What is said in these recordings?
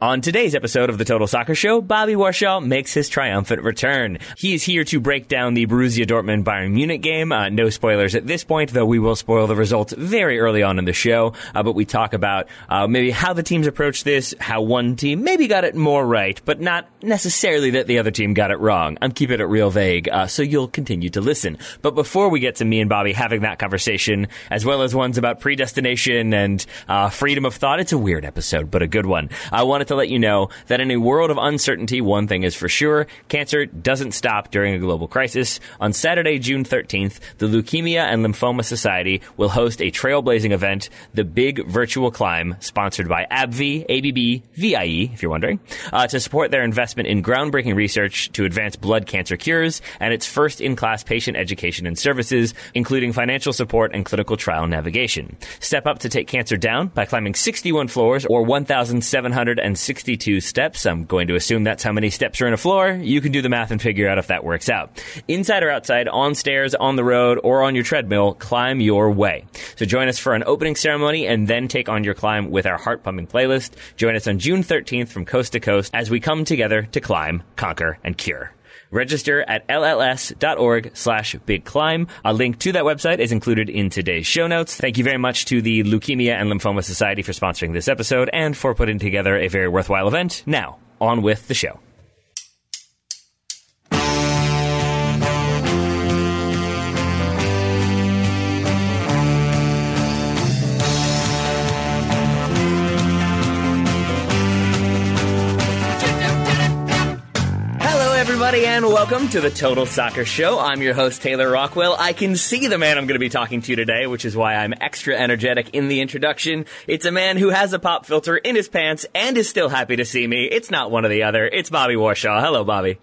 On today's episode of the Total Soccer Show, Bobby Warshaw makes his triumphant return. He is here to break down the Borussia Dortmund Bayern Munich game. Uh, no spoilers at this point, though we will spoil the results very early on in the show. Uh, but we talk about uh, maybe how the teams approached this, how one team maybe got it more right, but not necessarily that the other team got it wrong. I'm keeping it real vague, uh, so you'll continue to listen. But before we get to me and Bobby having that conversation, as well as ones about predestination and uh, freedom of thought, it's a weird episode, but a good one. I wanted to let you know that in a world of uncertainty, one thing is for sure cancer doesn't stop during a global crisis. On Saturday, June 13th, the Leukemia and Lymphoma Society will host a trailblazing event, the Big Virtual Climb, sponsored by AbbVie, ABB, VIE, if you're wondering, uh, to support their investment in groundbreaking research to advance blood cancer cures and its first in class patient education and services, including financial support and clinical trial navigation. Step up to take cancer down by climbing 61 floors or 1,762 steps. I'm going to assume that's how many steps are in a floor. You can do the math and figure out if that works out. Inside or outside, on stairs, on the road, or on your treadmill, climb your way. So join us for an opening ceremony and then take on your climb with our heart pumping playlist. Join us on June 13th from coast to coast as we come together to climb, conquer, and cure. Register at lls.org slash big climb. A link to that website is included in today's show notes. Thank you very much to the Leukemia and Lymphoma Society for sponsoring this episode and for putting together a very worthwhile event. Now, on with the show. Everybody, and welcome to the Total Soccer Show. I'm your host, Taylor Rockwell. I can see the man I'm going to be talking to today, which is why I'm extra energetic in the introduction. It's a man who has a pop filter in his pants and is still happy to see me. It's not one or the other. It's Bobby Warshaw. Hello, Bobby.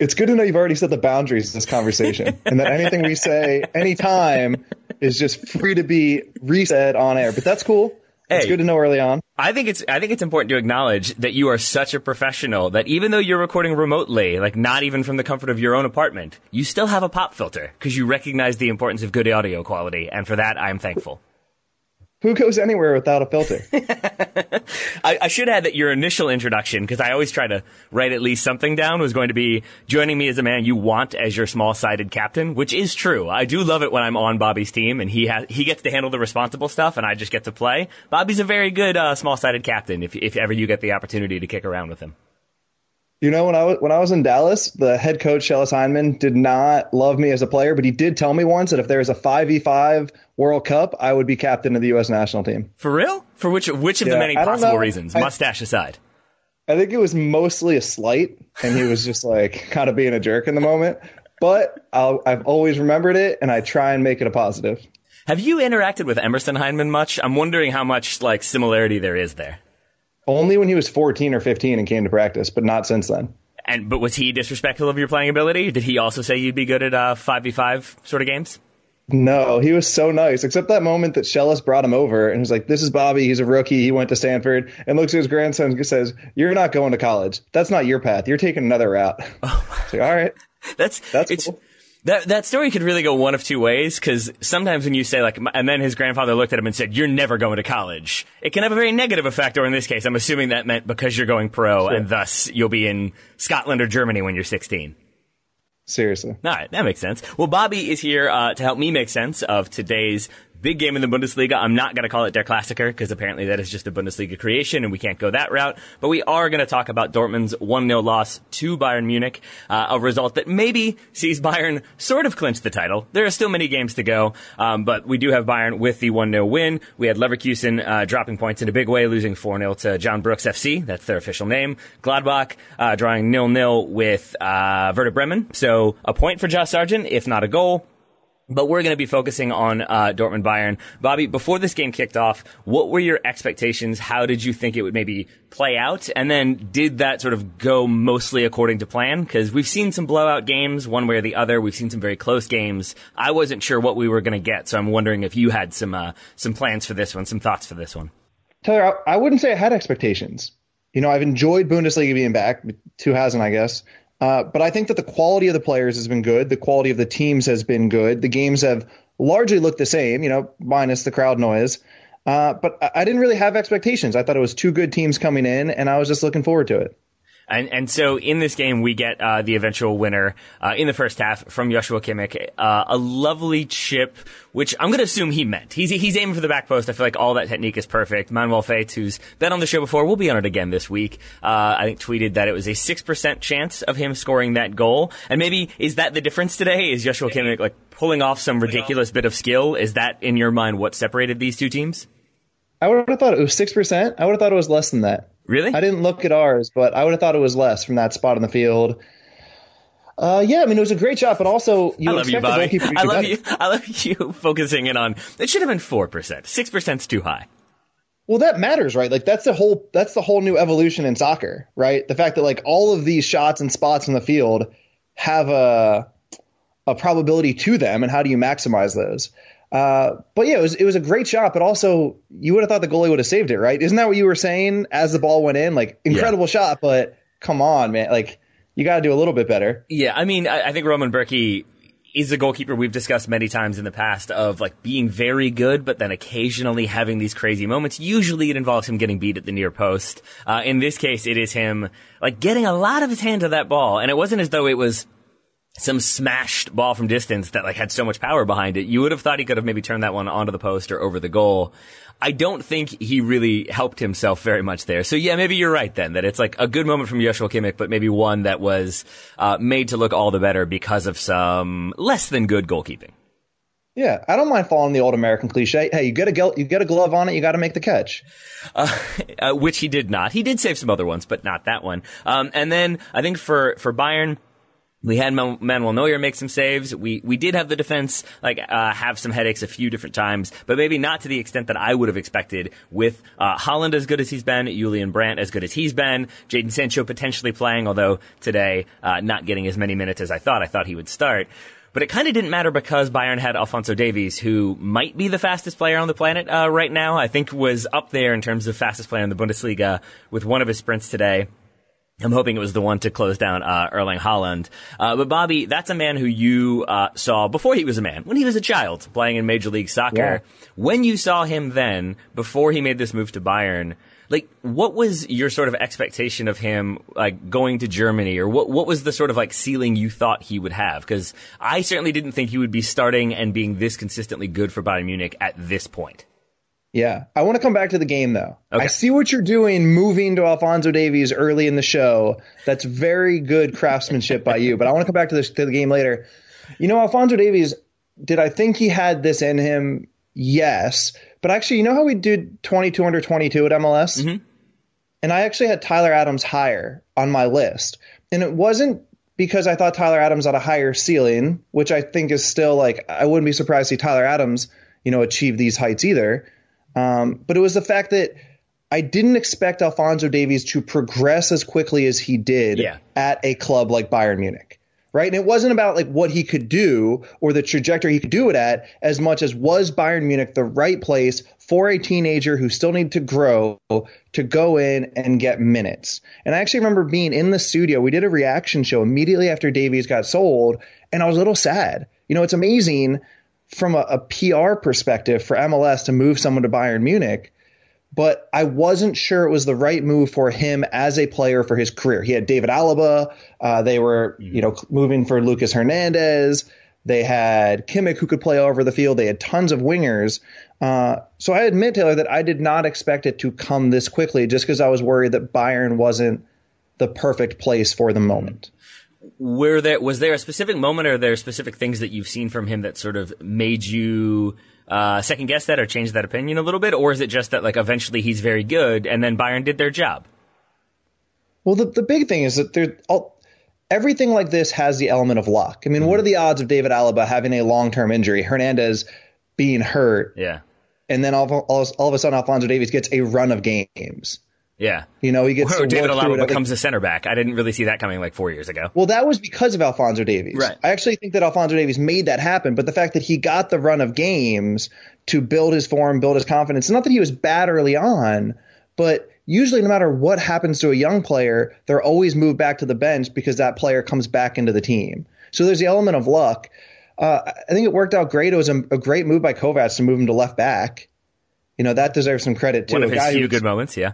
It's good to know you've already set the boundaries of this conversation and that anything we say anytime is just free to be reset on air. But that's cool. It's Hey. good to know early on. I think it's I think it's important to acknowledge that you are such a professional that even though you're recording remotely, like not even from the comfort of your own apartment, you still have a pop filter because you recognize the importance of good audio quality, and for that I'm thankful. Who goes anywhere without a filter? I, I should add that your initial introduction, because I always try to write at least something down, was going to be joining me as a man you want as your small-sided captain, which is true. I do love it when I'm on Bobby's team and he has he gets to handle the responsible stuff and I just get to play. Bobby's a very good uh, small-sided captain if if ever you get the opportunity to kick around with him. You know, when I was when I was in Dallas, the head coach Schellas Hyndman did not love me as a player, but he did tell me once that if there was a five v five World Cup, I would be captain of the U.S. national team. For real? For which which of the many possible know. reasons, I- mustache aside? I think it was mostly a slight, and he was just like kind of being a jerk in the moment. But I'll, I've always remembered it, and I try and make it a positive. Have you interacted with Emerson Hyndman much? I'm wondering how much like similarity there is there. Only when he was 14 or 15 and came to practice, but not since then. And but was he disrespectful of your playing ability? Did he also say you'd be good at uh five v five sort of games? No, he was so nice, except that moment that Schellas brought him over and was like, This is Bobby. He's a rookie. He went to Stanford and looks at his grandson and says, You're not going to college. That's not your path. You're taking another route. It's like, All right. That's That's it's, cool. That that story could really go one of two ways because sometimes when you say like, and then his grandfather looked at him and said, "You're never going to college," it can have a very negative effect. Or in this case, I'm assuming that meant because you're going pro and thus you'll be in Scotland or Germany when you're 16. Seriously. All right, that makes sense. Well, Bobby is here uh, to help me make sense of today's big game in the Bundesliga. I'm not going to call it Der Klassiker because apparently that is just a Bundesliga creation and we can't go that route. But we are going to talk about Dortmund's 1-0 loss to Bayern Munich, uh, a result that maybe sees Bayern sort of clinch the title. There are still many games to go, um, but we do have Bayern with the 1-0 win. We had Leverkusen uh, dropping points in a big way, losing 4-0 to John Brooks FC. That's their official name. Gladbach uh, drawing 0-0 with uh, Werder Bremen. So a point for Josh Sargent, if not a goal. But we're going to be focusing on uh, Dortmund Bayern. Bobby, before this game kicked off, what were your expectations? How did you think it would maybe play out? And then did that sort of go mostly according to plan? Because we've seen some blowout games, one way or the other. We've seen some very close games. I wasn't sure what we were going to get, so I'm wondering if you had some uh, some plans for this one, some thoughts for this one. Taylor, I, I wouldn't say I had expectations. You know, I've enjoyed Bundesliga being back. Two hasn't, I guess. Uh, but I think that the quality of the players has been good. The quality of the teams has been good. The games have largely looked the same, you know, minus the crowd noise. Uh, but I didn't really have expectations. I thought it was two good teams coming in, and I was just looking forward to it. And, and so in this game, we get uh, the eventual winner uh, in the first half from Joshua Kimmich. Uh, a lovely chip, which I'm going to assume he meant. He's, he's aiming for the back post. I feel like all that technique is perfect. Manuel Veth, who's been on the show before, will be on it again this week. Uh, I think tweeted that it was a 6% chance of him scoring that goal. And maybe, is that the difference today? Is Joshua Kimmich like pulling off some ridiculous bit of skill? Is that, in your mind, what separated these two teams? I would have thought it was 6%. I would have thought it was less than that. Really? I didn't look at ours, but I would have thought it was less from that spot on the field. Uh, yeah, I mean it was a great shot, but also you I love you, Bobby. I love better. you. I love you focusing in on. It should have been four percent. Six percent's too high. Well, that matters, right? Like that's the whole that's the whole new evolution in soccer, right? The fact that like all of these shots and spots in the field have a a probability to them, and how do you maximize those? Uh, but yeah, it was it was a great shot, but also you would have thought the goalie would have saved it, right? Isn't that what you were saying as the ball went in? Like incredible yeah. shot, but come on, man, like you got to do a little bit better. Yeah, I mean, I, I think Roman Bürki is a goalkeeper we've discussed many times in the past of like being very good, but then occasionally having these crazy moments. Usually it involves him getting beat at the near post. Uh, in this case, it is him like getting a lot of his hand to that ball, and it wasn't as though it was some smashed ball from distance that like had so much power behind it. You would have thought he could have maybe turned that one onto the post or over the goal. I don't think he really helped himself very much there. So yeah, maybe you're right then that it's like a good moment from Joshua Kimmich, but maybe one that was uh, made to look all the better because of some less than good goalkeeping. Yeah, I don't mind following the old American cliche. Hey, you get a you get a glove on it, you got to make the catch. Uh, uh, which he did not. He did save some other ones, but not that one. Um, and then I think for for Bayern we had Manuel Neuer make some saves. We we did have the defense like uh, have some headaches a few different times, but maybe not to the extent that I would have expected. With uh, Haaland as good as he's been, Julian Brandt as good as he's been, Jadon Sancho potentially playing, although today uh, not getting as many minutes as I thought. I thought he would start. But it kind of didn't matter because Bayern had Alphonso Davies, who might be the fastest player on the planet uh, right now. I think was up there in terms of fastest player in the Bundesliga with one of his sprints today. I'm hoping it was the one to close down uh, Erling Haaland. Uh, but Bobby, that's a man who you uh, saw before he was a man, when he was a child playing in Major League Soccer. Yeah. When you saw him then, before he made this move to Bayern, like what was your sort of expectation of him like going to Germany or what what was the sort of like ceiling you thought he would have because I certainly didn't think he would be starting and being this consistently good for Bayern Munich at this point. Yeah. I want to come back to the game though. Okay. I see what you're doing moving to Alphonso Davies early in the show. That's very good craftsmanship by you, but I want to come back to, this, to the game later. You know, Alphonso Davies, did I think he had this in him? Yes. But actually, you know how we did 22 under 22 at MLS? Mm-hmm. And I actually had Tyler Adams higher on my list. And it wasn't because I thought Tyler Adams had a higher ceiling, which I think is still like, I wouldn't be surprised to see Tyler Adams, you know, achieve these heights either. Um, but it was the fact that I didn't expect Alphonso Davies to progress as quickly as he did yeah. at a club like Bayern Munich. Right. And it wasn't about like what he could do or the trajectory he could do it at as much as was Bayern Munich the right place for a teenager who still needed to grow to go in and get minutes. And I actually remember being in the studio. We did a reaction show immediately after Davies got sold, and I was a little sad. You know, it's amazing from a, a PR perspective for MLS to move someone to Bayern Munich, but I wasn't sure it was the right move for him as a player for his career. He had David Alaba. Uh, they were, mm-hmm. you know, moving for Lucas Hernandez. They had Kimmich who could play all over the field. They had tons of wingers. Uh, so I admit, Taylor, that I did not expect it to come this quickly just because I was worried that Bayern wasn't the perfect place for the moment were there was there a specific moment or there specific things that you've seen from him that sort of made you uh, second guess that or change that opinion a little bit, or is it just that like eventually he's very good and then Bayern did their job? Well, the the big thing is that there everything like this has the element of luck. I mean, mm-hmm. what are the odds of David Alaba having a long term injury, Hernandez being hurt, yeah, and then all, all, all of a sudden Alphonso Davies gets a run of games. Yeah. You know, he gets Whoa, David Alaba becomes a center back. I didn't really see that coming like four years ago. Well, that was because of Alphonso Davies. Right. I actually think that Alphonso Davies made that happen, but the fact that he got the run of games to build his form, build his confidence, not that he was bad early on, but usually no matter what happens to a young player, they're always moved back to the bench because that player comes back into the team. So there's the element of luck. Uh, I think it worked out great. It was a, a great move by Kovac to move him to left back You know, that deserves some credit too. One of his few good moments, yeah.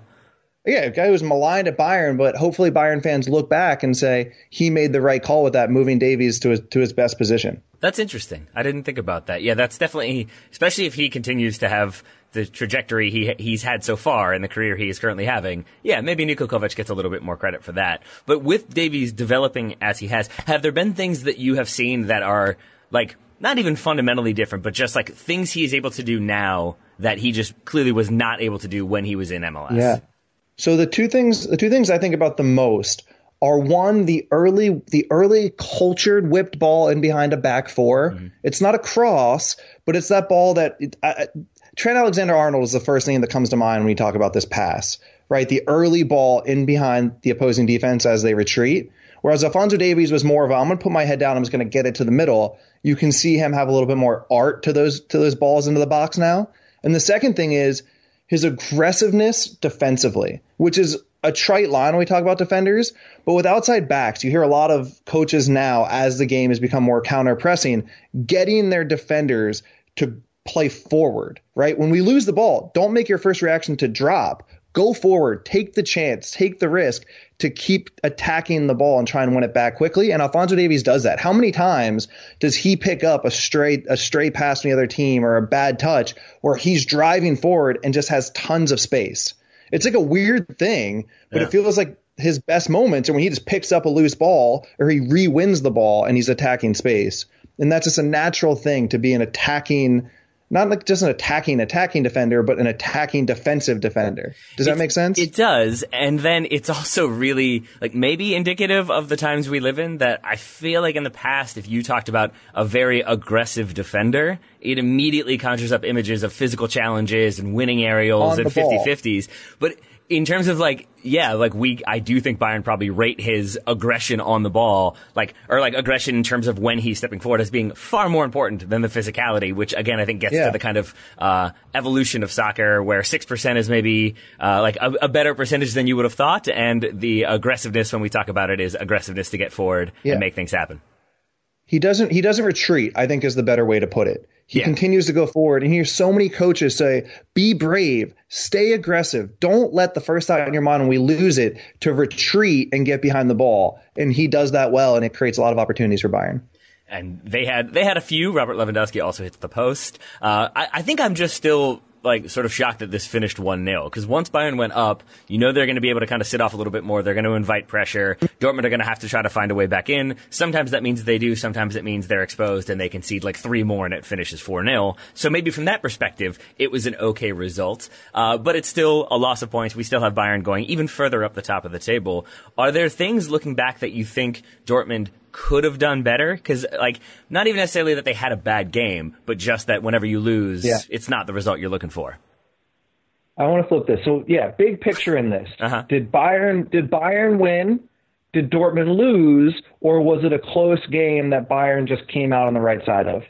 Yeah, a guy who was maligned at Bayern, but hopefully Bayern fans look back and say he made the right call with that, moving Davies to his to his best position. That's interesting. I didn't think about that. Yeah, that's definitely, especially if he continues to have the trajectory he he's had so far in the career he is currently having. Yeah, maybe Niko Kovac gets a little bit more credit for that. But with Davies developing as he has, have there been things that you have seen that are like not even fundamentally different, but just like things he is able to do now that he just clearly was not able to do when he was in MLS? Yeah. So the two things the two things I think about the most are one the early the early cultured whipped ball in behind a back 4 mm-hmm. It's not a cross, but it's that ball that it, I, I- Trent Alexander Arnold is the first thing that comes to mind when you talk about this pass, right? The early ball in behind the opposing defense as they retreat. Whereas Alphonso Davies was more of a, I'm going to put my head down, I'm just going to get it to the middle. You can see him have a little bit more art to those to those balls into the box now. And the second thing is his aggressiveness defensively, which is a trite line when we talk about defenders. But with outside backs, you hear a lot of coaches now, as the game has become more counter pressing, getting their defenders to play forward, right? When we lose the ball, don't make your first reaction to drop. Go forward, take the chance, take the risk to keep attacking the ball and try and win it back quickly. And Alphonso Davies does that. How many times does he pick up a stray a stray pass from the other team or a bad touch where he's driving forward and just has tons of space? It's like a weird thing, but Yeah. it feels like his best moments are when he just picks up a loose ball or he re-wins the ball and he's attacking space. And that's just a natural thing to be an attacking not like just an attacking attacking defender, but an attacking defensive defender. Does that It's- make sense? It does. And then it's also really like maybe indicative of the times we live in that I feel like in the past, if you talked about a very aggressive defender, it immediately conjures up images of physical challenges and winning aerials On and the 50-50s. But in terms of like, yeah, like we, I do think Bayern probably rate his aggression on the ball, like, or like aggression in terms of when he's stepping forward as being far more important than the physicality, which again, I think gets Yeah. to the kind of, uh, evolution of soccer where 6% is maybe, uh, like a, a better percentage than you would have thought. And the aggressiveness when we talk about it is aggressiveness to get forward Yeah. and make things happen. he doesn't he doesn't retreat i think is the better way to put it he Yeah. continues to go forward and you hear so many coaches say be brave stay aggressive don't let the first thought in your mind when we lose it to retreat and get behind the ball and he does that well and it creates a lot of opportunities for bayern and they had they had a few. Robert Lewandowski also hits the post. Uh, I, I think I'm just still like sort of shocked that this finished one 0 because once Bayern went up, you know they're going to be able to kind of sit off a little bit more. They're going to invite pressure. Dortmund are going to have to try to find a way back in. Sometimes that means they do. Sometimes it means they're exposed and they concede like three more and it finishes four 0 So maybe from that perspective, it was an okay result. Uh, but it's still a loss of points. We still have Bayern going even further up the top of the table. Are there things looking back that you think Dortmund could have done better because like not even necessarily that they had a bad game but just that whenever you lose Yeah. it's not the result you're looking for I want to flip this. So yeah, big picture in this. Uh-huh. Did Bayern did Bayern win? Did Dortmund lose, or was it a close game that Bayern just came out on the right side of?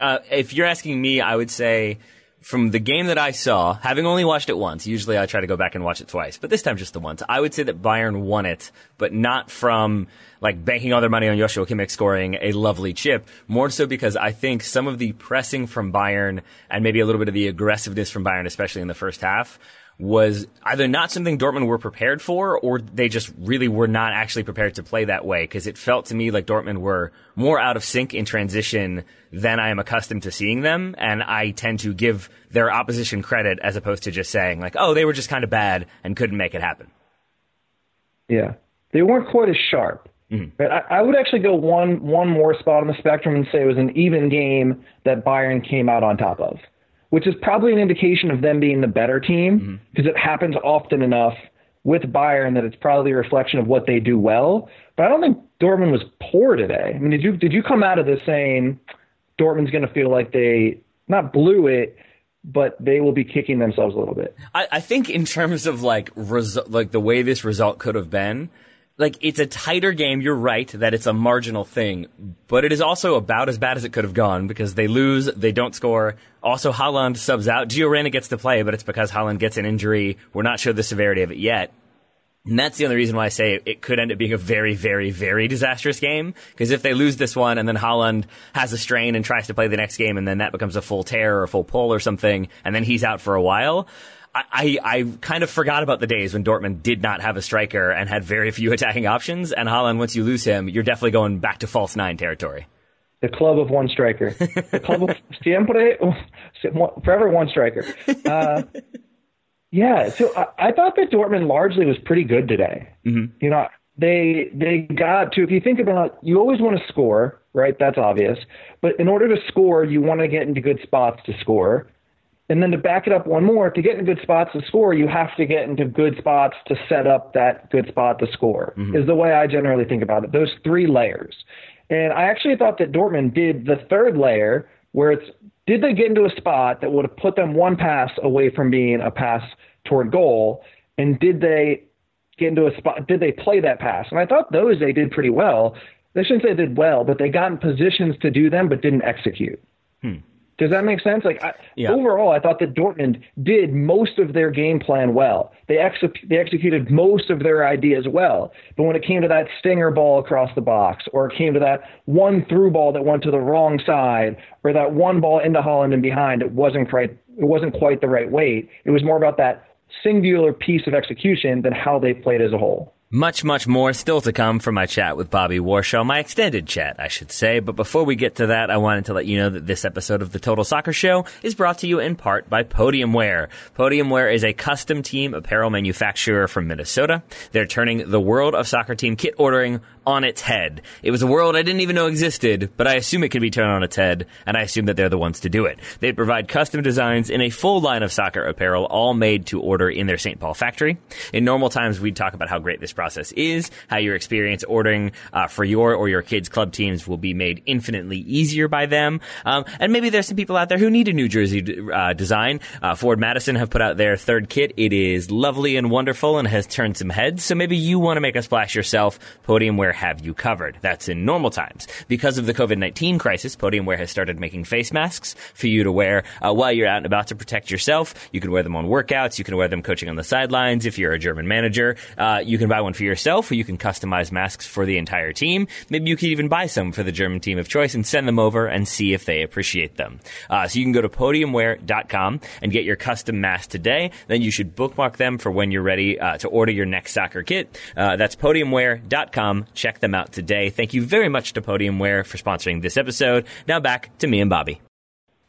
uh, if you're asking me i would say from the game that I saw, having only watched it once, usually I try to go back and watch it twice, but this time just the once. I would say that Bayern won it, but not from like banking all their money on Joshua Kimmich scoring a lovely chip, more so because I think some of the pressing from Bayern and maybe a little bit of the aggressiveness from Bayern, especially in the first half, was either not something Dortmund were prepared for or they just really were not actually prepared to play that way. Because it felt to me like Dortmund were more out of sync in transition than I am accustomed to seeing them. And I tend to give their opposition credit as opposed to just saying like oh they were just kind of bad and couldn't make it happen. Yeah, they weren't quite as sharp. Mm-hmm. But I, I would actually go one one more spot on the spectrum and say it was an even game that Bayern came out on top of, which is probably an indication of them being the better team mm-hmm. because it happens often enough with Bayern that it's probably a reflection of what they do well. But I don't think Dortmund was poor today. I mean, did you did you come out of this saying Dortmund's going to feel like they not blew it, but they will be kicking themselves a little bit? I, I think in terms of like resu- like the way this result could have been, like it's a tighter game. You're right that it's a marginal thing, but it is also about as bad as it could have gone because they lose, they don't score. Also, Haaland subs out. Gio Reyna gets to play, but it's because Haaland gets an injury. We're not sure the severity of it yet. And that's the only reason why I say it could end up being a very, very, very disastrous game. Because if they lose this one and then Haaland has a strain and tries to play the next game and then that becomes a full tear or a full pull or something and then he's out for a while, I, I, I kind of forgot about the days when Dortmund did not have a striker and had very few attacking options. And Haaland, once you lose him, you're definitely going back to false nine territory. The club of one striker. The club of siempre, forever one striker. Uh, yeah, so I, I, thought that Dortmund largely was pretty good today. Mm-hmm. You know, they they got to if you think about you always want to score, right? That's obvious. But in order to score, you want to get into good spots to score. And then to back it up one more, to get in good spots to score, you have to get into good spots to set up that good spot to score. Mm-hmm. Is the way I generally think about it. Those three layers. And I actually thought that Dortmund did the third layer where it's did they get into a spot that would have put them one pass away from being a pass toward goal? And did they get into a spot? Did they play that pass? And I thought those they did pretty well. They shouldn't say they did well, but they got in positions to do them, but didn't execute. Hmm. Does that make sense? Like I, yeah. overall, I thought that Dortmund did most of their game plan well. They ex- they executed most of their ideas well. But when it came to that stinger ball across the box, or it came to that one through ball that went to the wrong side, or that one ball into Haaland and behind, it wasn't quite it wasn't quite the right weight. It was more about that singular piece of execution than how they played as a whole. Much, much more still to come from my chat with Bobby Warshaw, my extended chat, I should say. But before we get to that, I wanted to let you know that this episode of the Total Soccer Show is brought to you in part by Podiumwear. Podiumwear is a custom team apparel manufacturer from Minnesota. They're turning the world of soccer team kit ordering on its head. It was a world I didn't even know existed, but I assume it can be turned on its head, and I assume that they're the ones to do it. They provide custom designs in a full line of soccer apparel, all made to order in their St. Paul factory. In normal times, we'd talk about how great this process is, how your experience ordering uh, for your or your kids' club teams will be made infinitely easier by them. Um, and maybe there's some people out there who need a New Jersey uh, design. Uh, Forward Madison have put out their third kit. It is lovely and wonderful and has turned some heads. So maybe you want to make a splash yourself. Podiumwear have you covered. That's in normal times. Because of the COVID 19 crisis, Podiumwear has started making face masks for you to wear uh, while you're out and about to protect yourself. You can wear them on workouts. You can wear them coaching on the sidelines. If you're a German manager, uh, you can buy one for yourself or you can customize masks for the entire team. Maybe you could even buy some for the German team of choice and send them over and see if they appreciate them. Uh, so you can go to podiumwear.com and get your custom mask today. Then you should bookmark them for when you're ready uh, to order your next soccer kit. Uh, that's podiumwear.com. Check them out out today. Thank you very much to Podiumwear for sponsoring this episode. Now back to me and Bobby.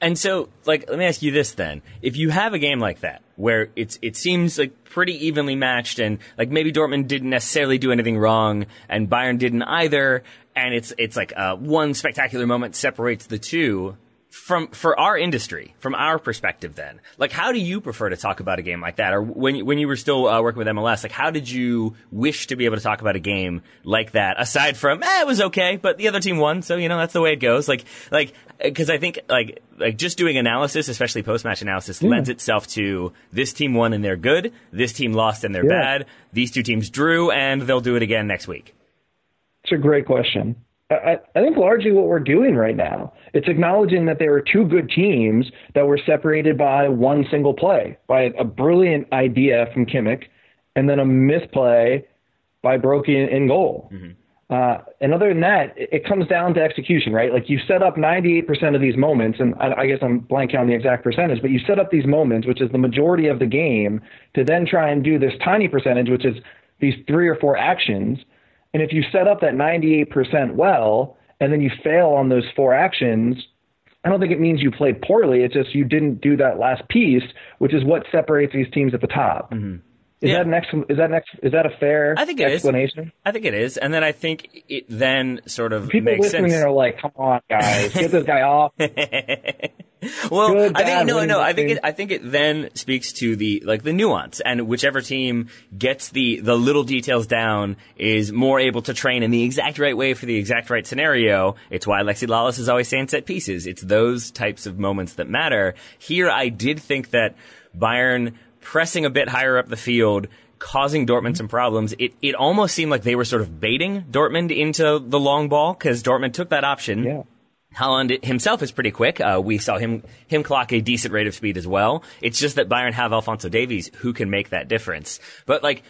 And so, like, let me ask you this then. If you have a game like that, where it's, it seems like pretty evenly matched and like maybe Dortmund didn't necessarily do anything wrong and Bayern didn't either, and it's, it's like, uh, one spectacular moment separates the two, from for our industry, from our perspective, then, like, how do you prefer to talk about a game like that, or when when you were still uh, working with MLS, like, how did you wish to be able to talk about a game like that? Aside from, eh, it was okay, but the other team won, so you know that's the way it goes. Like, like, because I think like like just doing analysis, especially post match analysis, yeah. lends itself to this team won and they're good, this team lost and they're yeah. bad, these two teams drew and they'll do it again next week. It's a great question. I, I think largely what we're doing right now, it's acknowledging that there were two good teams that were separated by one single play, by a brilliant idea from Kimmich, and then a misplay by Bürki in goal. Mm-hmm. Uh, and other than that, it, it comes down to execution, right? Like you set up 98% of these moments, and I, I guess I'm blanking on the exact percentage, but you set up these moments, which is the majority of the game, to then try and do this tiny percentage, which is these three or four actions – and if you set up that 98% well, and then you fail on those four actions, I don't think it means you played poorly. It's just you didn't do that last piece, which is what separates these teams at the top. Mm-hmm. Is yeah. that next? Is that next? Is that a fair I think it explanation? Is. I think it is, and then I think it then sort of people makes listening sense. are like, "Come on, guys, get this guy off." well, Good, I think no, no. I think it, I think it then speaks to the like the nuance, and whichever team gets the the little details down is more able to train in the exact right way for the exact right scenario. It's why Alexi Lalas is always saying set pieces. It's those types of moments that matter. Here, I did think that Bayern pressing a bit higher up the field, causing Dortmund some problems. It it almost seemed like they were sort of baiting Dortmund into the long ball because Dortmund took that option. Yeah. Haaland himself is pretty quick. Uh, we saw him him clock a decent rate of speed as well. It's just that Bayern have Alphonso Davies who can make that difference. But like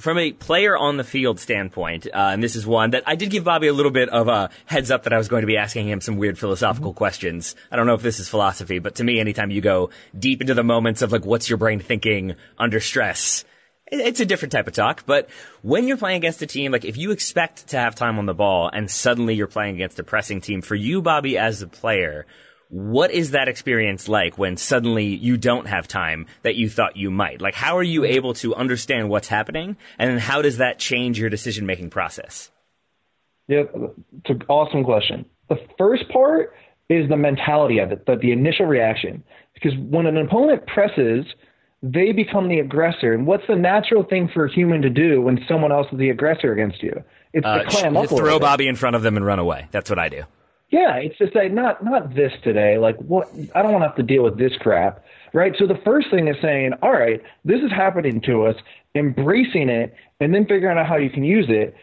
from a player on the field standpoint, uh, and this is one that I did give Bobby a little bit of a heads up that I was going to be asking him some weird philosophical mm-hmm. questions. I don't know if this is philosophy, but to me, anytime you go deep into the moments of like, what's your brain thinking under stress? It's a different type of talk, but when you're playing against a team, like if you expect to have time on the ball and suddenly you're playing against a pressing team, for you, Bobby, as a player, what is that experience like when suddenly you don't have time that you thought you might? Like, how are you able to understand what's happening? And then how does that change your decision making process? Yeah, it's an awesome question. The first part is the mentality of it, the, the initial reaction. Because when an opponent presses, they become the aggressor. And what's the natural thing for a human to do when someone else is the aggressor against you? It's uh, to clam up. Throw Bobby in front of them and run away. That's what I do. Yeah, it's just like not not this today. Like what? I don't want to have to deal with this crap, right? So the first thing is saying, all right, this is happening to us, embracing it, and then figuring out how you can use it.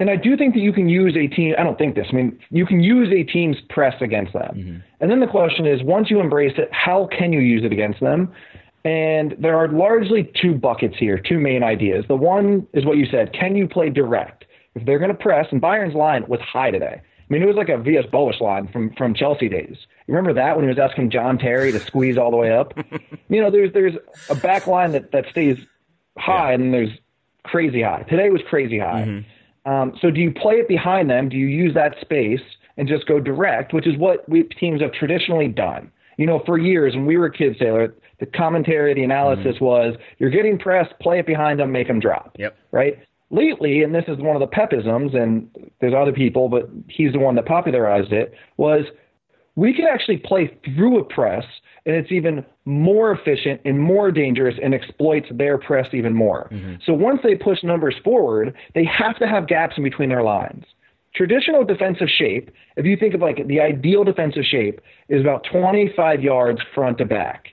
And I do think that you can use a team. I don't think this. I mean, you can use a team's press against them. Mm-hmm. And then the question is, once you embrace it, how can you use it against them? And there are largely two buckets here, two main ideas. The one is what you said: can you play direct? If they're going to press, and Bayern's line was high today. I mean, it was like a Villas-Boas line from from Chelsea days. You remember that when he was asking John Terry to squeeze all the way up? you know, there's there's a back line that that stays high, yeah. and there's crazy high. Today was crazy high. Mm-hmm. Um, so do you play it behind them? Do you use that space and just go direct, which is what we teams have traditionally done? You know, for years when we were kids, Taylor, the commentary, the analysis mm-hmm. was you're getting pressed, play it behind them, make them drop. Yep. Right lately, and this is one of the Pepisms, and there's other people, but he's the one that popularized it, was we can actually play through a press, and it's even more efficient and more dangerous and exploits their press even more. Mm-hmm. So once they push numbers forward, they have to have gaps in between their lines. Traditional defensive shape, if you think of like the ideal defensive shape, is about 25 yards front to back,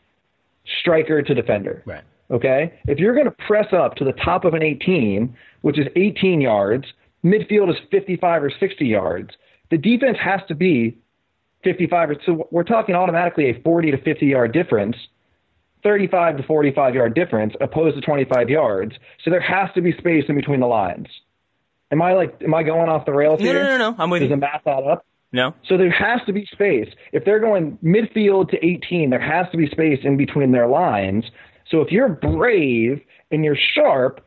striker to defender. Right. Okay? If you're going to press up to the top of an 18, which is 18 yards, midfield is 55 or 60 yards, the defense has to be 55. So we're talking automatically a 40 to 50 yard difference, 35 to 45 yard difference, opposed to 25 yards. So there has to be space in between the lines. Am I like, am I going off the rails no, here? No, no, no, I'm with Does you. the math add up? No. So there has to be space. If they're going midfield to 18, there has to be space in between their lines. So if you're brave and you're sharp,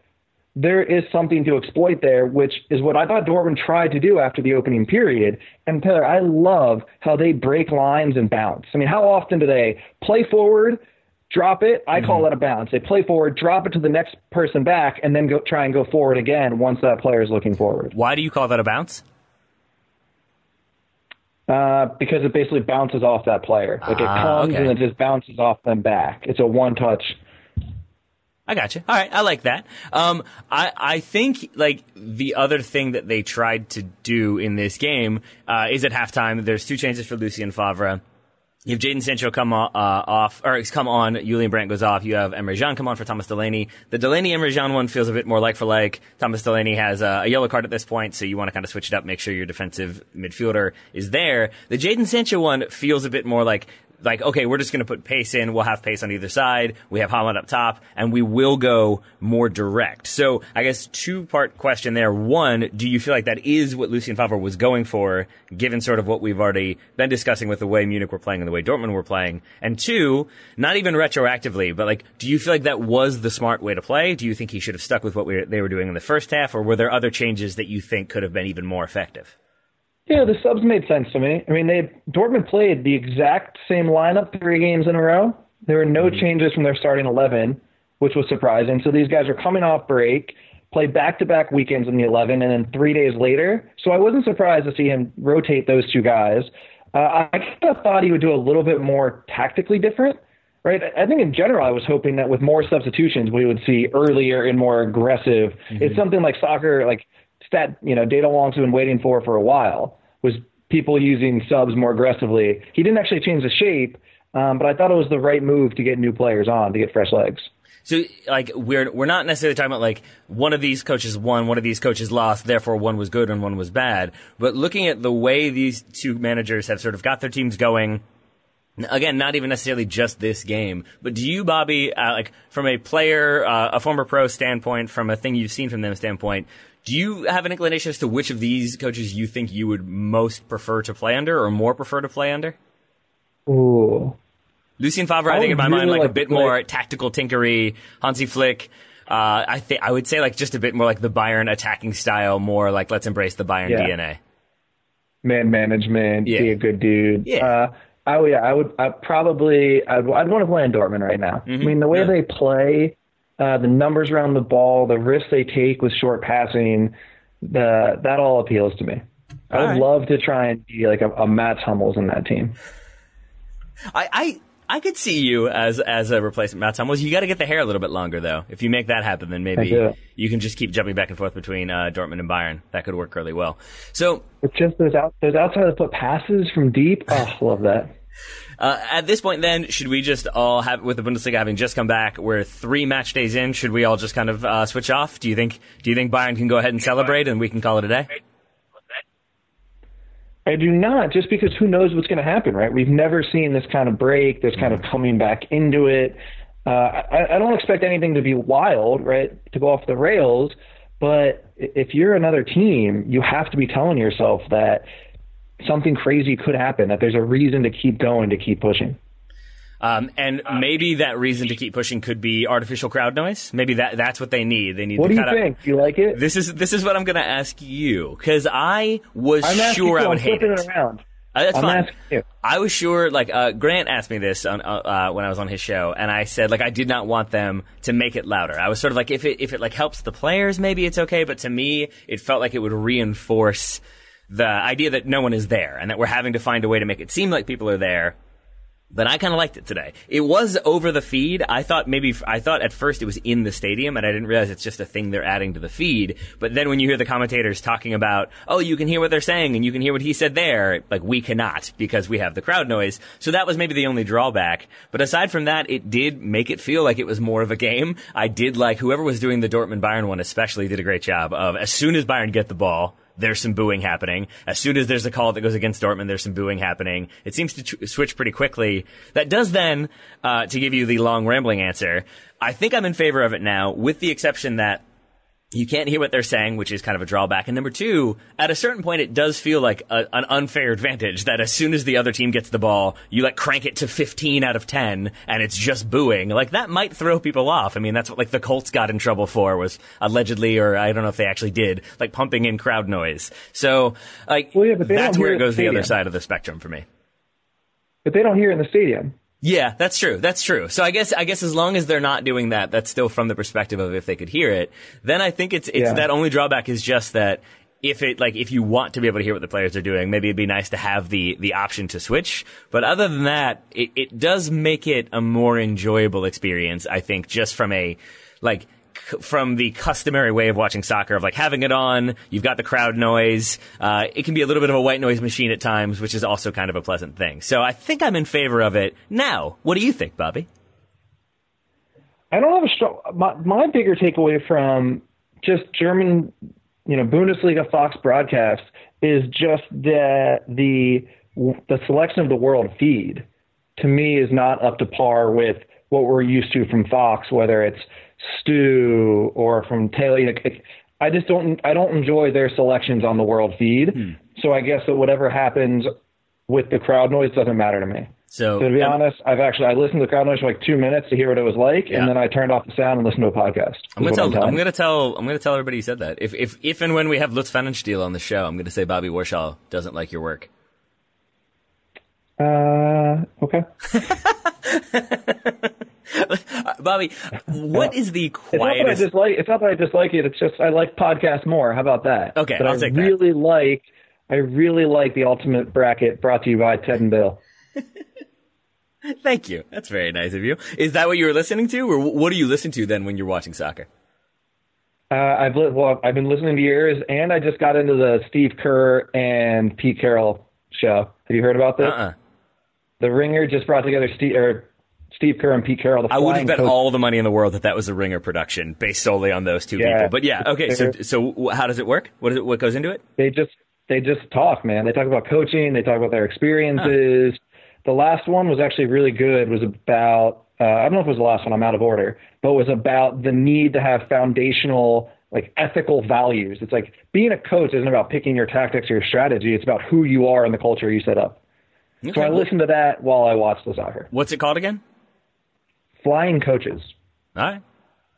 there is something to exploit there, which is what I thought Dortmund tried to do after the opening period. And Taylor, I love how they break lines and bounce. I mean, how often do they play forward, drop it? I mm-hmm. call that a bounce. They play forward, drop it to the next person back, and then go try and go forward again once that player is looking forward. Why do you call that a bounce? Uh, because it basically bounces off that player. Like it ah, comes okay. and it just bounces off them back. It's a one touch I got you. All right, I like that. Um, I I think like the other thing that they tried to do in this game uh, is at halftime. There's two changes for Lucien Favre. You have Jadon Sancho come uh, off, or come on. Julian Brandt goes off. You have Emre Can come on for Thomas Delaney. The Delaney Emre Can one feels a bit more like for like. Thomas Delaney has a, a yellow card at this point, so you want to kind of switch it up, make sure your defensive midfielder is there. The Jadon Sancho one feels a bit more like like, okay, we're just going to put pace in. We'll have pace on either side. We have Haaland up top, and we will go more direct. So I guess two part question there. One, do you feel like that is what Lucien Favre was going for, given sort of what we've already been discussing with the way Munich were playing and the way Dortmund were playing? And two, not even retroactively, but like, do you feel like that was the smart way to play? Do you think he should have stuck with what we, they were doing in the first half, or were there other changes that you think could have been even more effective? Yeah, the subs made sense to me. I mean, they Dortmund played the exact same lineup three games in a row. There were no mm-hmm. changes from their starting eleven, which was surprising. So these guys are coming off break, play back-to-back weekends in the eleven, and then three days later. So I wasn't surprised to see him rotate those two guys. Uh, I kind of thought he would do a little bit more tactically different. Right. I think in general, I was hoping that with more substitutions, we would see earlier and more aggressive. Mm-hmm. It's something like soccer, like stat, you know, Data Long's been waiting for for a while was people using subs more aggressively. He didn't actually change the shape, um, but I thought it was the right move to get new players on to get fresh legs. So, like, we're we're not necessarily talking about like one of these coaches won, one of these coaches lost, therefore one was good and one was bad. But looking at the way these two managers have sort of got their teams going, Again, not even necessarily just this game, but do you, Bobby, uh, like from a player, uh, a former pro standpoint, from a thing you've seen from them standpoint, do you have an inclination as to which of these coaches you think you would most prefer to play under, or more prefer to play under? Ooh, Lucien Favre, I, I think in my mind, really like a bit play- more tactical tinkery. Hansi Flick, uh, I think I would say like just a bit more like the Bayern attacking style, more like let's embrace the Bayern Yeah. DNA. man management, Yeah. be a good dude. Yeah. Uh, I would, yeah, I would, I probably, I'd, I'd want to play in Dortmund right now. I mean, the way Mm-hmm. Yeah. they play, uh, the numbers around the ball, the risks they take with short passing, the that all appeals to me. I would right. love to try and be like a, a Mats Hummels in that team. I, I I could see you as as a replacement Matt Hummels. You got to get the hair a little bit longer though. If you make that happen, then maybe you can just keep jumping back and forth between uh, Dortmund and Bayern. That could work really well. So It's just those out, those outside that put passes from deep. Oh, love that. Uh, at this point, then should we just all have with the Bundesliga having just come back? We're three match days in. Should we all just kind of uh, switch off? Do you think Do you think Bayern can go ahead and celebrate and we can call it a day? I do not, just because who knows what's going to happen, right? We've never seen this kind of break, this kind of coming back into it. Uh, I, I don't expect anything to be wild, right, to go off the rails. But if you're another team, you have to be telling yourself that something crazy could happen, that there's a reason to keep going, to keep pushing. Um, and maybe that reason to keep pushing could be artificial crowd noise. Maybe that that's what they need. They need What to do you think? Do you like it? This is this is what I'm going to ask you because I was I'm sure you, I would I'm hate it. it around. Uh, that's I'm fine. you. I was sure, like uh, Grant asked me this on, uh, uh, when I was on his show, and I said like I did not want them to make it louder. I was sort of like if it if it like helps the players, maybe it's okay, but to me, it felt like it would reinforce the idea that no one is there and that we're having to find a way to make it seem like people are there. But I kind of liked it today. It was over the feed. I thought maybe, I thought at first it was in the stadium and I didn't realize it's just a thing they're adding to the feed. But then when you hear the commentators talking about, oh, you can hear what they're saying and you can hear what he said there, like we cannot because we have the crowd noise. So that was maybe the only drawback. But aside from that, it did make it feel like it was more of a game. I did like whoever was doing the Dortmund Bayern one especially did a great job of as soon as Bayern get the ball, there's some booing happening. As soon as there's a call that goes against Dortmund, there's some booing happening. It seems to tr- switch pretty quickly. That does then, uh, to give you the long rambling answer, I think I'm in favor of it now, with the exception that you can't hear what they're saying, which is kind of a drawback. And number two, at a certain point, it does feel like a, an unfair advantage that as soon as the other team gets the ball, you like crank it to 15 out of 10 and it's just booing. Like that might throw people off. I mean, that's what like the Colts got in trouble for was allegedly, or I don't know if they actually did, like pumping in crowd noise. So like, Well, yeah, that's where it goes the the other side of the spectrum for me. But they don't hear in the stadium. Yeah, that's true. That's true. So I guess I guess as long as they're not doing that, that's still from the perspective of if they could hear it. Then I think it's it's Yeah. that only drawback is just that if it like if you want to be able to hear what the players are doing, maybe it'd be nice to have the the option to switch. But other than that, it, it does make it a more enjoyable experience. I think just from a like from the customary way of watching soccer of like having it on, you've got the crowd noise. Uh, it can be a little bit of a white noise machine at times, which is also kind of a pleasant thing. So I think I'm in favor of it. Now, what do you think, Bobby? I don't have a strong. My, my bigger takeaway from just German, you know, Bundesliga Fox broadcast is just that the the selection of the world feed to me is not up to par with what we're used to from Fox, whether it's Stu or from Taylor. You know, I just don't I don't enjoy their selections on the world feed. So I guess that whatever happens with the crowd noise doesn't matter to me. So, So to be honest, I've actually I listened to the crowd noise for like two minutes to hear what it was like, Yeah. and then I turned off the sound and listened to a podcast. I'm gonna tell. I'm you. gonna tell. I'm gonna tell everybody you said that. If if if and when we have Lutz Pfannenstiel on the show, I'm gonna say Bobby Warshaw doesn't like your work. Uh, okay. Bobby, what is the It's not that quietest? dislike. It's not that I dislike it. It's just I like podcasts more. How about that? Okay, but I'll I take that. really like. I really like the ultimate bracket brought to you by Ted and Bill. Thank you. That's very nice of you. Is that what you were listening to, or what do you listen to then when you're watching soccer? Uh, I've li- well, I've been listening to yours, and I just got into the Steve Kerr and Pete Carroll show. Have you heard about this? Uh-uh. The Ringer just brought together Steve or Steve Kerr and Pete Carroll. The I would have bet coach- all the money in the world that that was a Ringer production based solely on those two Yeah. people. But yeah, okay. So so how does it work? What is it? What goes into it? they just they just talk, man. They talk about coaching. They talk about their experiences. the last one was actually really good. Was about uh, I don't know if it was the last one. I'm out of order, but was about the need to have foundational like ethical values. It's like being a coach isn't about picking your tactics or your strategy. It's about who you are and the culture you set up. Okay. So I listened to that while I watched the soccer. What's it called again? Flying Coaches. All right.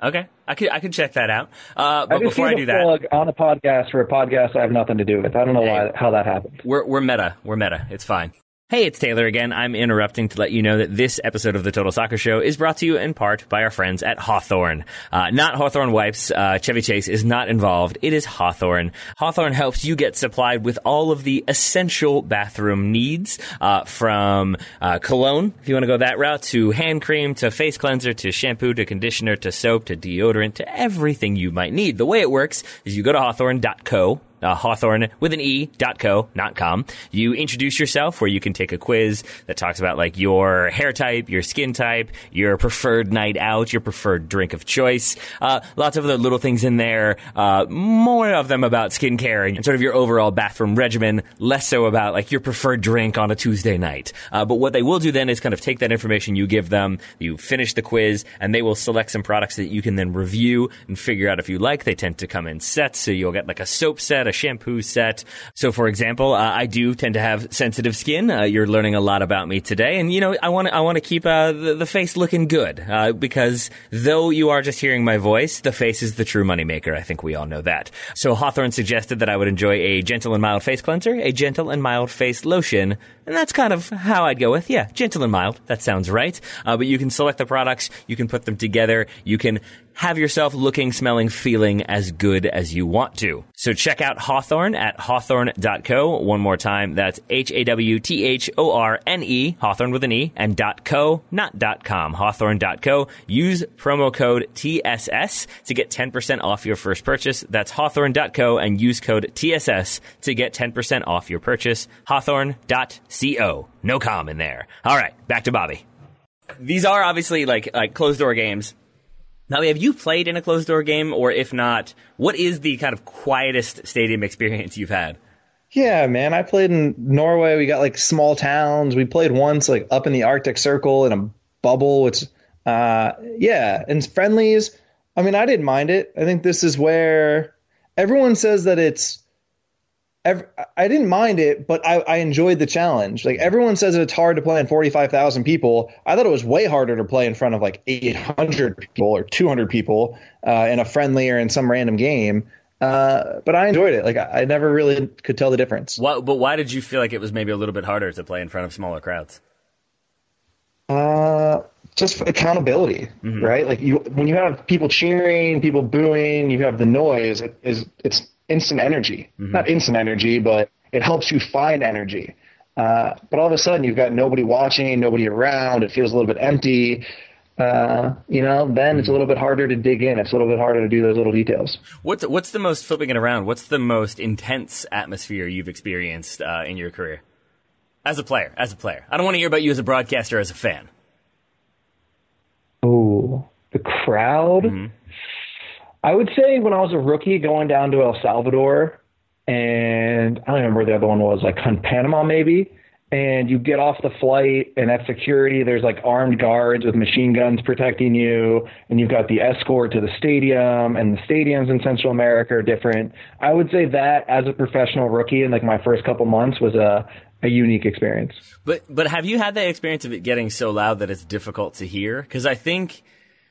Okay, I could I could check that out. Uh, but I before I do that, on a podcast for a podcast I have nothing to do with. I don't know hey, why how that happened. We're we're meta. We're meta. It's fine. Hey, it's Taylor again. I'm interrupting to let you know that this episode of the Total Soccer Show is brought to you in part by our friends at Hawthorne. Uh, not Hawthorne Wipes. Uh, Chevy Chase is not involved. It is Hawthorne. Hawthorne helps you get supplied with all of the essential bathroom needs, uh, from uh, cologne, if you want to go that route, to hand cream, to face cleanser, to shampoo, to conditioner, to soap, to deodorant, to everything you might need. The way it works is you go to hawthorne.co uh, Hawthorne with an E dot co, not com. You introduce yourself where you can take a quiz that talks about like your hair type, your skin type, your preferred night out, your preferred drink of choice. Uh, lots of other little things in there. Uh, more of them about skincare and sort of your overall bathroom regimen, less so about like your preferred drink on a Tuesday night. Uh, but what they will do then is kind of take that information you give them, you finish the quiz, and they will select some products that you can then review and figure out if you like. They tend to come in sets, so you'll get like a soap set, a shampoo set. So, for example, uh, I do tend to have sensitive skin. Uh, you're learning a lot about me today, and you know, I want to I want to keep uh, the, the, face looking good uh, because though you are just hearing my voice, the face is the true moneymaker. I think we all know that. So, Hawthorne suggested that I would enjoy a gentle and mild face cleanser, a gentle and mild face lotion, and that's kind of how I'd go with yeah, gentle and mild. That sounds right. Uh, but you can select the products, you can put them together, you can have yourself looking, smelling, feeling as good as you want to. So check out Hawthorne at hawthorne.co. One more time, that's H-A-W-T-H-O-R-N-E, Hawthorne with an E, and .co, not .com, hawthorne.co. Use promo code TSS to get 10% off your first purchase. That's hawthorne.co and use code TSS to get 10% off your purchase. Hawthorne.co. No com in there. All right, back to Bobby. These are obviously like, like closed door games now, have you played in a closed door game, or if not, what is the kind of quietest stadium experience you've had? Yeah, man, I played in Norway. We got like small towns. We played once like up in the Arctic Circle in a bubble, which, uh, yeah, and friendlies. I mean, I didn't mind it. I think this is where everyone says that it's I didn't mind it, but I, I, enjoyed the challenge. Like everyone says that it's hard to play in 45,000 people. I thought it was way harder to play in front of like 800 people or 200 people uh, in a friendly or in some random game. Uh, but I enjoyed it. Like I, I, never really could tell the difference. Why, but why did you feel like it was maybe a little bit harder to play in front of smaller crowds? Uh, just accountability, mm-hmm. right? Like you, when you have people cheering, people booing, you have the noise. It is it's instant energy. Mm-hmm. Not instant energy, but it helps you find energy. Uh, but all of a sudden, you've got nobody watching, nobody around. It feels a little bit empty. Uh, you know, then it's a little bit harder to dig in. It's a little bit harder to do those little details. What's what's the most flipping it around? What's the most intense atmosphere you've experienced uh, in your career as a player? As a player, I don't want to hear about you as a broadcaster, as a fan. Oh, the crowd. Mm-hmm. I would say when I was a rookie going down to El Salvador, and I don't remember where the other one was, like Panama maybe. And you get off the flight, and at security, there's like armed guards with machine guns protecting you, and you've got the escort to the stadium, and the stadiums in Central America are different. I would say that as a professional rookie in like my first couple months was a a unique experience. But but have you had that experience of it getting so loud that it's difficult to hear? Because I think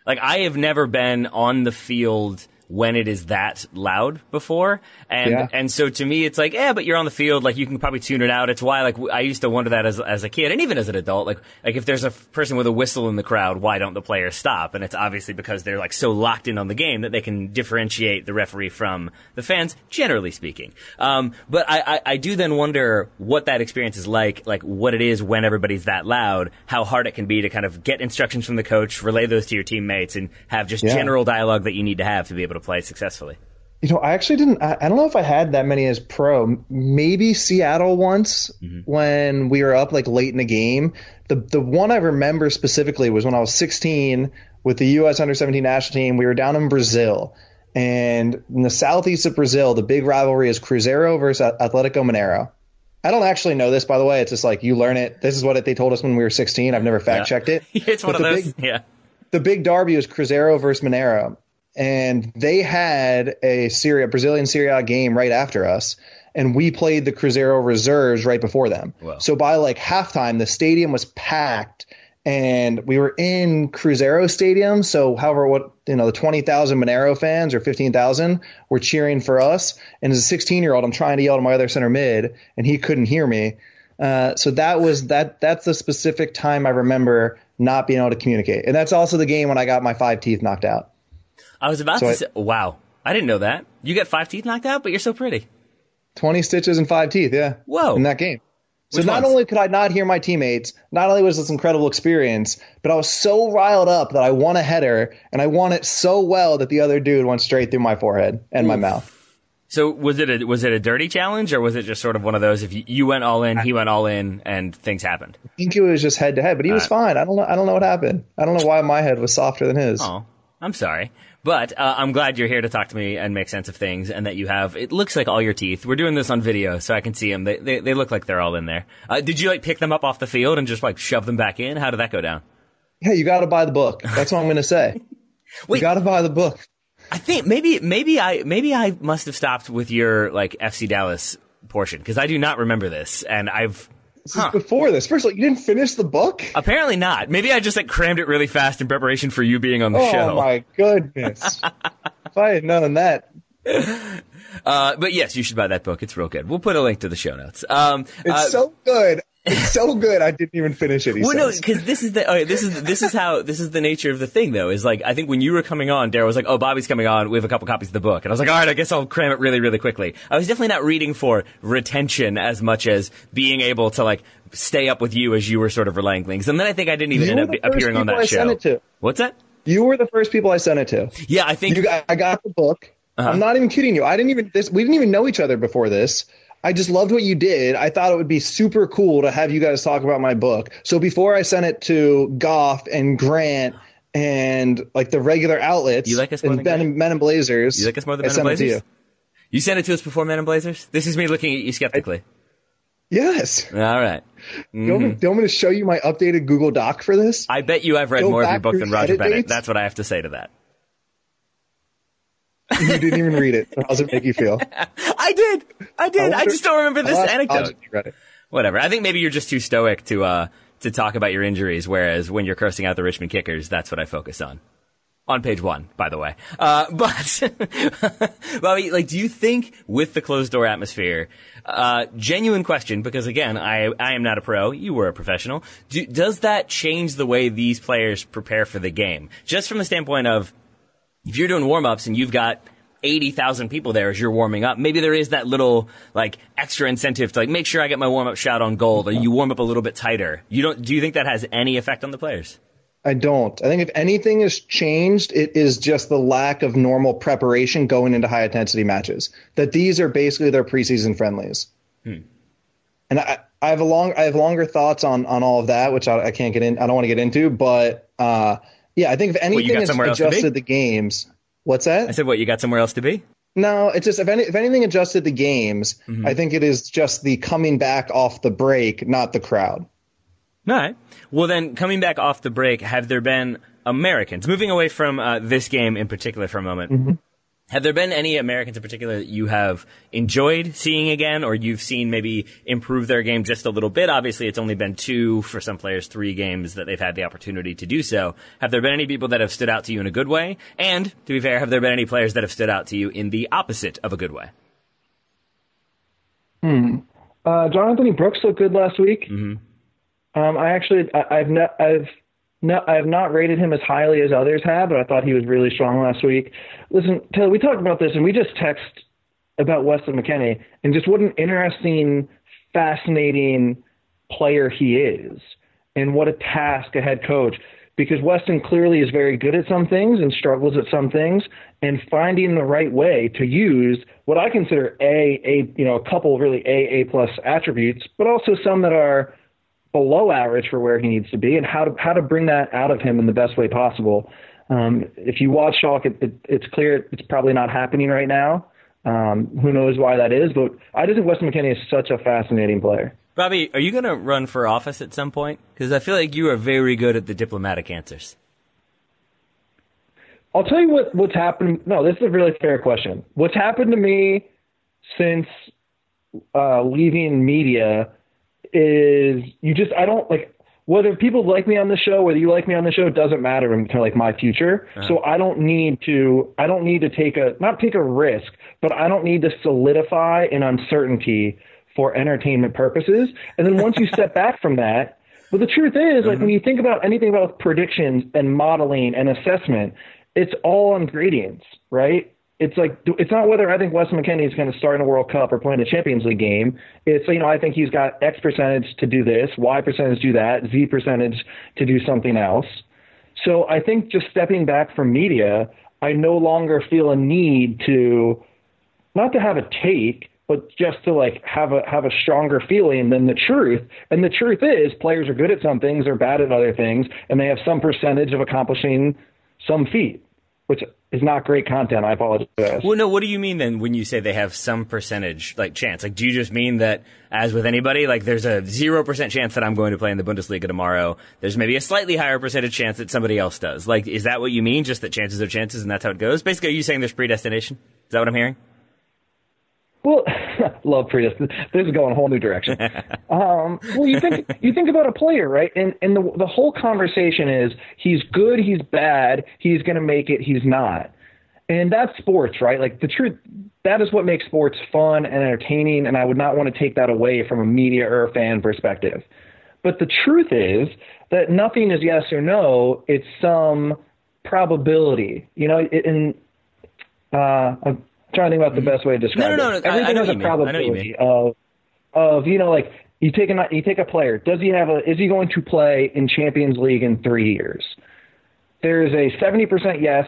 like I have never been on the field when it is that loud before. And, yeah. and so to me, it's like, yeah, but you're on the field, like you can probably tune it out. It's why, like, I used to wonder that as, as a kid and even as an adult, like, like if there's a person with a whistle in the crowd, why don't the players stop? And it's obviously because they're like so locked in on the game that they can differentiate the referee from the fans, generally speaking. Um, but I, I, I do then wonder what that experience is like, like what it is when everybody's that loud, how hard it can be to kind of get instructions from the coach, relay those to your teammates and have just yeah. general dialogue that you need to have to be able to to play successfully? You know, I actually didn't. I, I, don't know if I had that many as pro. Maybe Seattle once mm-hmm. when we were up like late in the game. The the one I remember specifically was when I was 16 with the U.S. Under 17 national team. We were down in Brazil, and in the southeast of Brazil, the big rivalry is Cruzeiro versus Atletico Mineiro. I don't actually know this, by the way. It's just like you learn it. This is what it, they told us when we were 16. I've never fact checked it. it's one But of the those. big- yeah. the big derby was Cruzeiro versus Mineiro, and they had a Syria Brazilian Serie A game right after us, and we played the Cruzeiro reserves right before them. Wow. So by like halftime, the stadium was packed, and we were in Cruzeiro Stadium. So however, what you know, the twenty thousand Mineiro fans or fifteen thousand were cheering for us, and as a sixteen year old, I'm trying to yell to my other center mid, and he couldn't hear me. Uh, so that was that. That's the specific time I remember not being able to communicate, and that's also the game when I got my five teeth knocked out. I was about So to I- say, wow, I didn't know that. You got five teeth knocked out, but you're so pretty. Twenty stitches and five teeth. Yeah. Whoa. In that game. So Which not ones? only could I not hear my teammates, not only was this incredible experience, but I was so riled up that I won a header, and I won it so well that the other dude went straight through my forehead and my mouth. So was it a was it a dirty challenge, or was it just sort of one of those? If you, you went all in, he went all in, and things happened. I think it was just head to head, but he was Uh, fine. I don't know. I don't know what happened. I don't know why my head was softer than his. Oh, I'm sorry. But uh, I'm glad you're here to talk to me and make sense of things, and that you have. It looks like all your teeth. We're doing this on video, so I can see them. They they, they look like they're all in there. Uh, did you like pick them up off the field and just like shove them back in? How did that go down? Yeah, you got to buy the book. That's what I'm going to say. Wait. You got to buy the book. I think maybe maybe I maybe I must have stopped with your like FC Dallas portion because I do not remember this, and I've This is before this. First of all, you didn't finish the book. apparently not. Maybe I just like crammed it really fast in preparation for you being on the Oh show. Oh my goodness! if I had known that, Uh, but yes, you should buy that book. It's real good. We'll put a link to the show notes. Um, it's uh, so good. It's so good. I didn't even finish it. Well, no, because this is the okay, this is this is how this is the nature of the thing though. Is like I think when you were coming on, Daryl was like, "Oh, Bobby's coming on. We have a couple copies of the book," and I was like, "All right, I guess I'll cram it really, really quickly." I was definitely not reading for retention as much as being able to like stay up with you as you were sort of relaying things. And then I think I didn't even You end up appearing on that I show. sent it to. What's that? You were the first people I sent it to. Yeah, I think You I got the book. Uh-huh. I'm not even kidding you. I didn't even this. We didn't even know each other before this. I just loved what you did. I thought it would be super cool to have you guys talk about my book. So before I sent it to Goff and Grant and like the regular outlets, You like us more and than Men and Blazers, you like us more than I Men and sent it to Blazers. you. You sent it to us before Men and Blazers. This is me looking at you skeptically. Yes. All right. Do, you want me, mm-hmm. do you want me to show you my updated Google Doc for this? I bet you I've read Go more of your book than Roger Bennett. dates? That's what I have to say to that. you didn't even read it. How does it make you feel? I did. I did. I, wonder- just don't remember this I'll anecdote. Hodge if you read it. Whatever. I think maybe you're just too stoic to uh to talk about your injuries, whereas when you're cursing out the Richmond Kickers, that's what I focus on. On page one, by the way. Uh, but Bobby, like, do you think with the closed door atmosphere, uh, genuine question, because again, I I am not a pro, you were a professional. Do, does that change the way these players prepare for the game? Just from the standpoint of if you're doing warm ups and you've got 80,000 people there as you're warming up, maybe there is that little like extra incentive to like make sure I get my warm up shot on goal or you warm up a little bit tighter. You don't, do you think that has any effect on the players? I don't. I think if anything has changed, it is just the lack of normal preparation going into high intensity matches. That these are basically their preseason friendlies. Hmm. And I, I have a long, I have longer thoughts on on all of that, which I, I can't get in. I don't want to get into, but uh, yeah, I think if anything has somewhere else adjusted the games. What's that? I said, what, you got somewhere else to be? No, it's just if any if anything adjusted the games, Mm-hmm. I think it is just the coming back off the break, not the crowd. All right. Well, then, coming back off the break, have there been Americans, moving away from uh, this game in particular for a moment, have there been any Americans in particular that you have enjoyed seeing again, or you've seen maybe improve their game just a little bit? Obviously, it's only been two, for some players, three games that they've had the opportunity to do so. Have there been any people that have stood out to you in a good way? And, to be fair, have there been any players that have stood out to you in the opposite of a good way? Uh, John Anthony Brooks looked good last week. Mm-hmm. Um, I actually, I, I've not, I've no, I have not rated him as highly as others have, but I thought he was really strong last week. Listen, Taylor, we talked about this, and we just text about Weston McKennie, and just what an interesting, fascinating player he is, and what a task a head coach. Because Weston clearly is very good at some things and struggles at some things, and finding the right way to use what I consider a a you know a couple really a a plus attributes, but also some that are below average for where he needs to be, and how to how to bring that out of him in the best way possible. Um, if you watch Schalke, it, it, it's clear it's probably not happening right now. Um, who knows why that is? But I just think Weston McKennie is such a fascinating player. Bobby, are you going to run for office at some point? Because I feel like you are very good at the diplomatic answers. I'll tell you what what's happened. No, this is a really fair question. What's happened to me since uh, leaving media is you just I don't like whether people like me on the show, whether you like me on the show, it doesn't matter to like my future. Uh-huh. So I don't need to I don't need to take a not take a risk, but I don't need to solidify an uncertainty for entertainment purposes. And then once you step back from that, but the truth is, like mm-hmm. when you think about anything about predictions and modeling and assessment, it's all on gradients, right? It's like it's not whether I think Weston McKennie is going to start in a World Cup or play in a Champions League game. It's you know I think he's got X percentage to do this, Y percentage to do that, Z percentage to do something else. So I think just stepping back from media, I no longer feel a need to not to have a take, but just to like have a have a stronger feeling than the truth. And the truth is players are good at some things, they're bad at other things, and they have some percentage of accomplishing some feat, which is not great content. I apologize. Well, no. What do you mean then when you say they have some percentage like chance? Like, do you just mean that as with anybody, like there's a zero percent chance that I'm going to play in the Bundesliga tomorrow? There's maybe a slightly higher percentage chance that somebody else does. Like, is that what you mean? Just that chances are chances, and that's how it goes. Basically, are you saying there's predestination? Is that what I'm hearing? Well, love Prius. This is going a whole new direction. um, well, you think you think about a player, right? And and the the whole conversation is he's good, he's bad, he's going to make it, he's not. And that's sports, right? Like the truth, that is what makes sports fun and entertaining. And I would not want to take that away from a media or a fan perspective. But the truth is that nothing is yes or no. It's some probability. You know, in uh, trying to think about the best way to describe no, no, no, it. Everything I, I has a probability of of you know like you take a you take a player. Does he have a is he going to play in Champions League in three years? There's a seventy percent yes,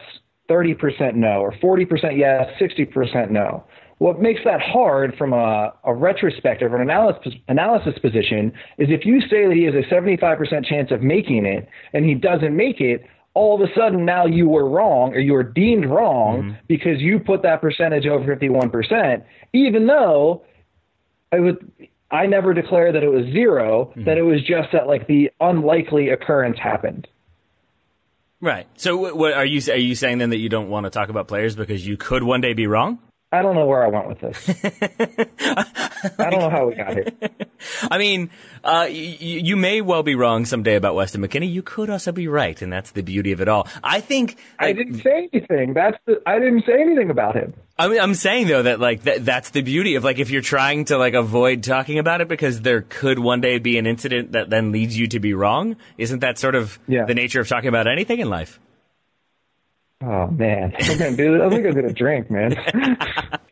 thirty percent no, or forty percent yes, sixty percent no. What makes that hard from a, a retrospective or an analysis, analysis position is if you say that he has a 75% chance of making it and he doesn't make it, all of a sudden now you were wrong or you were deemed wrong mm-hmm. because you put that percentage over 51%, even though I would, I never declared that it was 0 mm-hmm. that it was just that like the unlikely occurrence happened. Right. So what are you are you saying then that you don't want to talk about players because you could one day be wrong? I don't know where I went with this. I don't know how we got here. I mean, uh, y- you may well be wrong someday about Weston McKennie. You could also be right, and that's the beauty of it all. I think like, I didn't say anything. That's the, I didn't say anything about him. I mean, I'm saying though that like that, that's the beauty of like if you're trying to like avoid talking about it because there could one day be an incident that then leads you to be wrong. Isn't that sort of yeah. the nature of talking about anything in life? Oh man, I'm gonna do. I think gonna get a drink, man.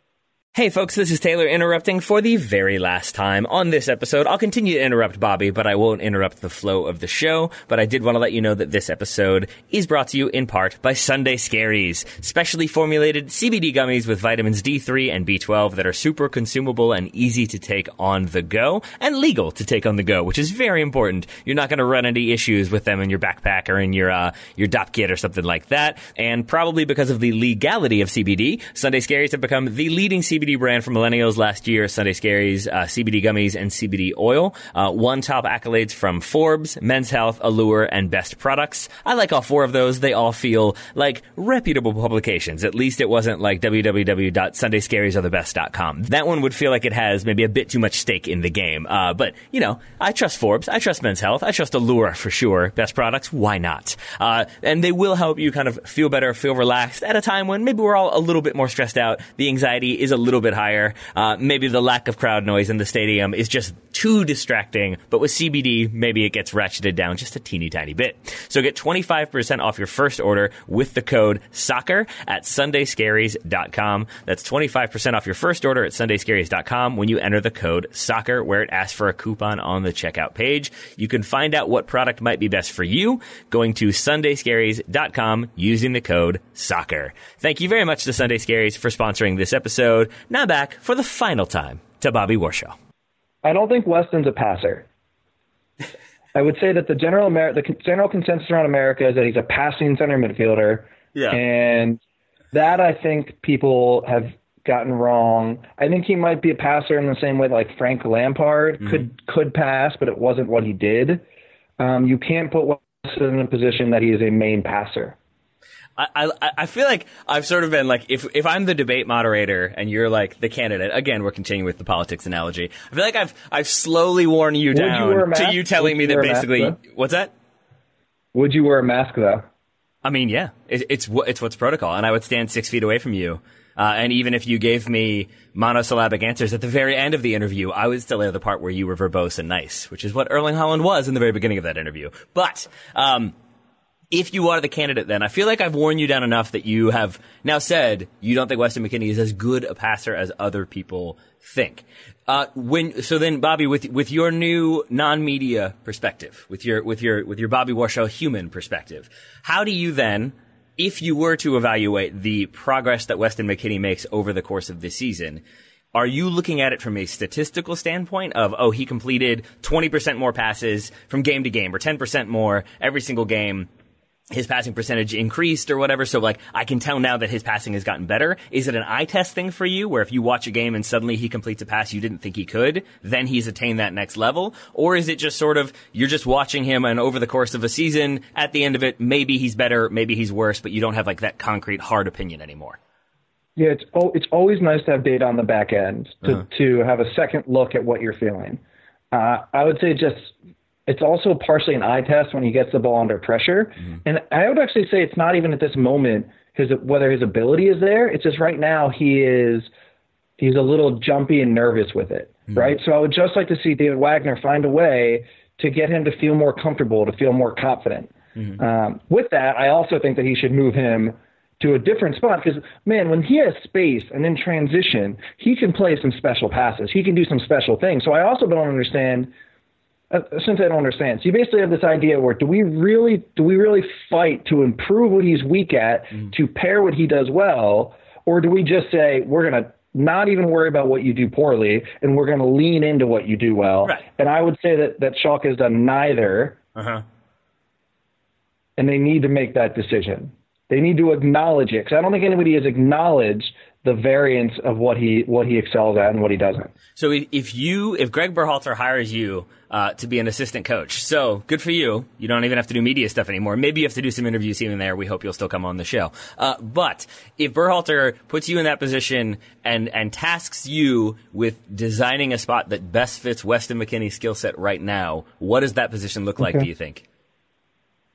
Hey folks, this is Taylor interrupting for the very last time on this episode. I'll continue to interrupt Bobby, but I won't interrupt the flow of the show. But I did want to let you know that this episode is brought to you in part by Sunday Scaries, specially formulated CBD gummies with vitamins D3 and B12 that are super consumable and easy to take on the go and legal to take on the go, which is very important. You're not going to run into issues with them in your backpack or in your uh, your dopp kit or something like that. And probably because of the legality of CBD, Sunday Scaries have become the leading CBD CBD brand for millennials last year, Sunday Scaries, uh, CBD gummies and CBD oil. Uh, won top accolades from Forbes, Men's Health, Allure, and Best Products. I like all four of those. They all feel like reputable publications. At least it wasn't like www.sundayscariesarethebest.com. That one would feel like it has maybe a bit too much stake in the game. Uh, but, you know, I trust Forbes. I trust Men's Health. I trust Allure for sure. Best Products, why not? Uh, and they will help you kind of feel better, feel relaxed at a time when maybe we're all a little bit more stressed out. The anxiety is a little little bit higher. Uh, maybe the lack of crowd noise in the stadium is just too distracting. But with CBD, maybe it gets ratcheted down just a teeny tiny bit. So get 25% off your first order with the code SOCCER at sundayscaries.com. That's 25% off your first order at sundayscaries.com when you enter the code SOCCER where it asks for a coupon on the checkout page. You can find out what product might be best for you going to sundayscaries.com using the code SOCCER. Thank you very much to Sunday Scaries for sponsoring this episode. Now back for the final time to Bobby Warshaw. I don't think Weston's a passer. I would say that the general Amer- the general consensus around America is that he's a passing center midfielder. Yeah. And that I think people have gotten wrong. I think he might be a passer in the same way like Frank Lampard mm-hmm. could could pass, but it wasn't what he did. Um, you can't put Weston in a position that he is a main passer. I, I, I feel like I've sort of been like if if I'm the debate moderator and you're like the candidate again we're continuing with the politics analogy I feel like I've I've slowly worn you down you to you telling me that basically what's that Would you wear a mask though? I mean, yeah, it, it's it's what's protocol, and I would stand six feet away from you. Uh, and even if you gave me monosyllabic answers at the very end of the interview, I would still air the part where you were verbose and nice, which is what Erling Haaland was in the very beginning of that interview. But um, if you are the candidate, then I feel like I've worn you down enough that you have now said you don't think Weston McKennie is as good a passer as other people think. Uh, when so then, Bobby, with with your new non-media perspective, with your with your with your Bobby Warshaw human perspective, how do you then, if you were to evaluate the progress that Weston McKennie makes over the course of this season? Are you looking at it from a statistical standpoint of, oh, he completed 20% more passes from game to game or 10% more every single game his passing percentage increased or whatever. So like I can tell now that his passing has gotten better. Is it an eye test thing for you where if you watch a game and suddenly he completes a pass you didn't think he could, then he's attained that next level? Or is it just sort of you're just watching him and over the course of a season, at the end of it, maybe he's better, maybe he's worse, but you don't have like that concrete hard opinion anymore? Yeah, it's oh, it's always nice to have data on the back end to uh-huh. to have a second look at what you're feeling. Uh, I would say just it's also partially an eye test when he gets the ball under pressure. Mm-hmm. And I would actually say it's not even at this moment his whether his ability is there. It's just right now he is he's a little jumpy and nervous with it, mm-hmm. right? So I would just like to see David Wagner find a way to get him to feel more comfortable, to feel more confident. Mm-hmm. Um, with that, I also think that he should move him to a different spot because man, when he has space and in transition, he can play some special passes. He can do some special things. So I also don't understand uh, since I don't understand. So you basically have this idea where do we really do we really fight to improve what he's weak at mm. to pair what he does well, or do we just say we're gonna not even worry about what you do poorly and we're gonna lean into what you do well? Right. And I would say that that Schalke has done neither. Uh-huh. And they need to make that decision. They need to acknowledge it because I don't think anybody has acknowledged the variance of what he what he excels at and what he doesn't. So if you if Greg Berhalter hires you uh, to be an assistant coach, so good for you. You don't even have to do media stuff anymore. Maybe you have to do some interviews here and there. We hope you'll still come on the show. Uh, but if Berhalter puts you in that position and and tasks you with designing a spot that best fits Weston McKennie's skill set right now, what does that position look like? Okay. Do you think?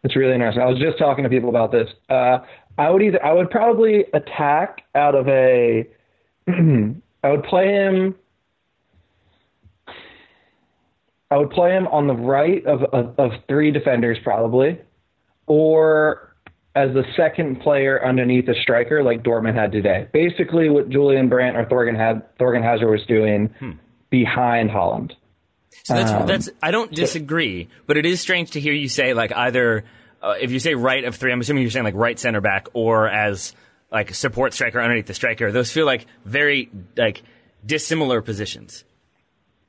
It's really interesting. I was just talking to people about this. Uh, I would either I would probably attack out of a I would play him I would play him on the right of, of, of three defenders probably, or as the second player underneath a striker like Dortmund had today. Basically, what Julian Brandt or Thorgan had Thorgan Hazard was doing hmm. behind Haaland. So that's um, that's I don't disagree, but it is strange to hear you say like either uh, if you say right of three, I'm assuming you're saying like right center back or as like support striker underneath the striker. Those feel like very like dissimilar positions.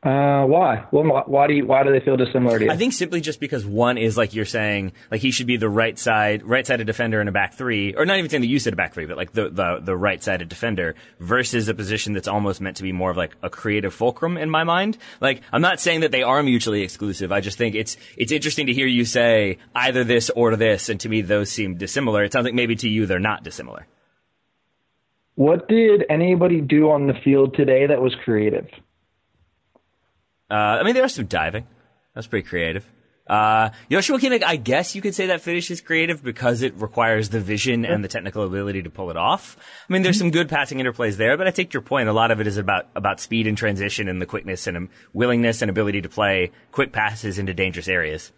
Uh, why? Well, why do you, why do they feel dissimilar to you? I think simply just because one is like you're saying, like he should be the right side, right sided defender in a back three, or not even saying that you said a back three, but like the the, the right sided defender versus a position that's almost meant to be more of like a creative fulcrum in my mind. Like I'm not saying that they are mutually exclusive. I just think it's it's interesting to hear you say either this or this, and to me those seem dissimilar. It sounds like maybe to you they're not dissimilar. What did anybody do on the field today that was creative? Uh, I mean, there was some diving. That's pretty creative. Uh, Joshua Kimmich, I guess you could say that finish is creative because it requires the vision and the technical ability to pull it off. I mean, there's some good passing interplays there, but I take your point. A lot of it is about, about speed and transition and the quickness and um, willingness and ability to play quick passes into dangerous areas.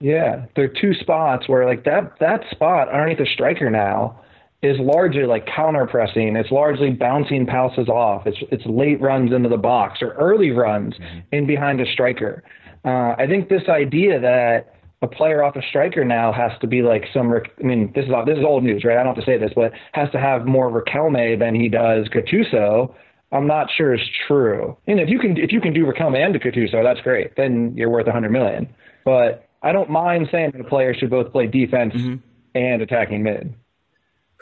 Yeah, there are two spots where like that, that spot underneath the striker now is largely like counter pressing. It's largely bouncing passes off. It's it's late runs into the box or early runs mm-hmm. in behind a striker. Uh, I think this idea that a player off a striker now has to be like some. I mean, this is this is old news, right? I don't have to say this, but has to have more Riquelme than he does Gattuso. I'm not sure is true. And if you can if you can do Riquelme and Gattuso, that's great. Then you're worth hundred million. But I don't mind saying that a player should both play defense mm-hmm. and attacking mid.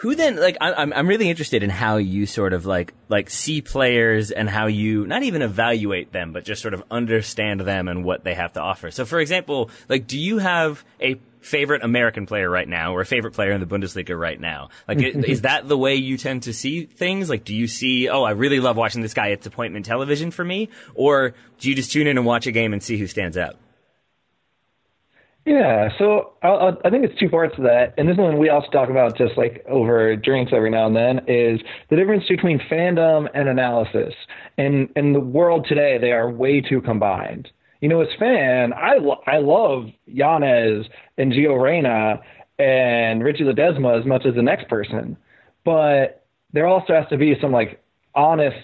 Who then, like, I'm, I'm really interested in how you sort of like, like see players and how you not even evaluate them, but just sort of understand them and what they have to offer. So for example, like, do you have a favorite American player right now or a favorite player in the Bundesliga right now? Like, is that the way you tend to see things? Like, do you see, oh, I really love watching this guy. It's appointment television for me. Or do you just tune in and watch a game and see who stands out? Yeah, so I, I think it's two parts to that, and this is one we also talk about just like over drinks every now and then. Is the difference between fandom and analysis? And in the world today, they are way too combined. You know, as fan, I lo- I love Yanez and Gio Reyna and Richie Ledezma as much as the next person, but there also has to be some like honest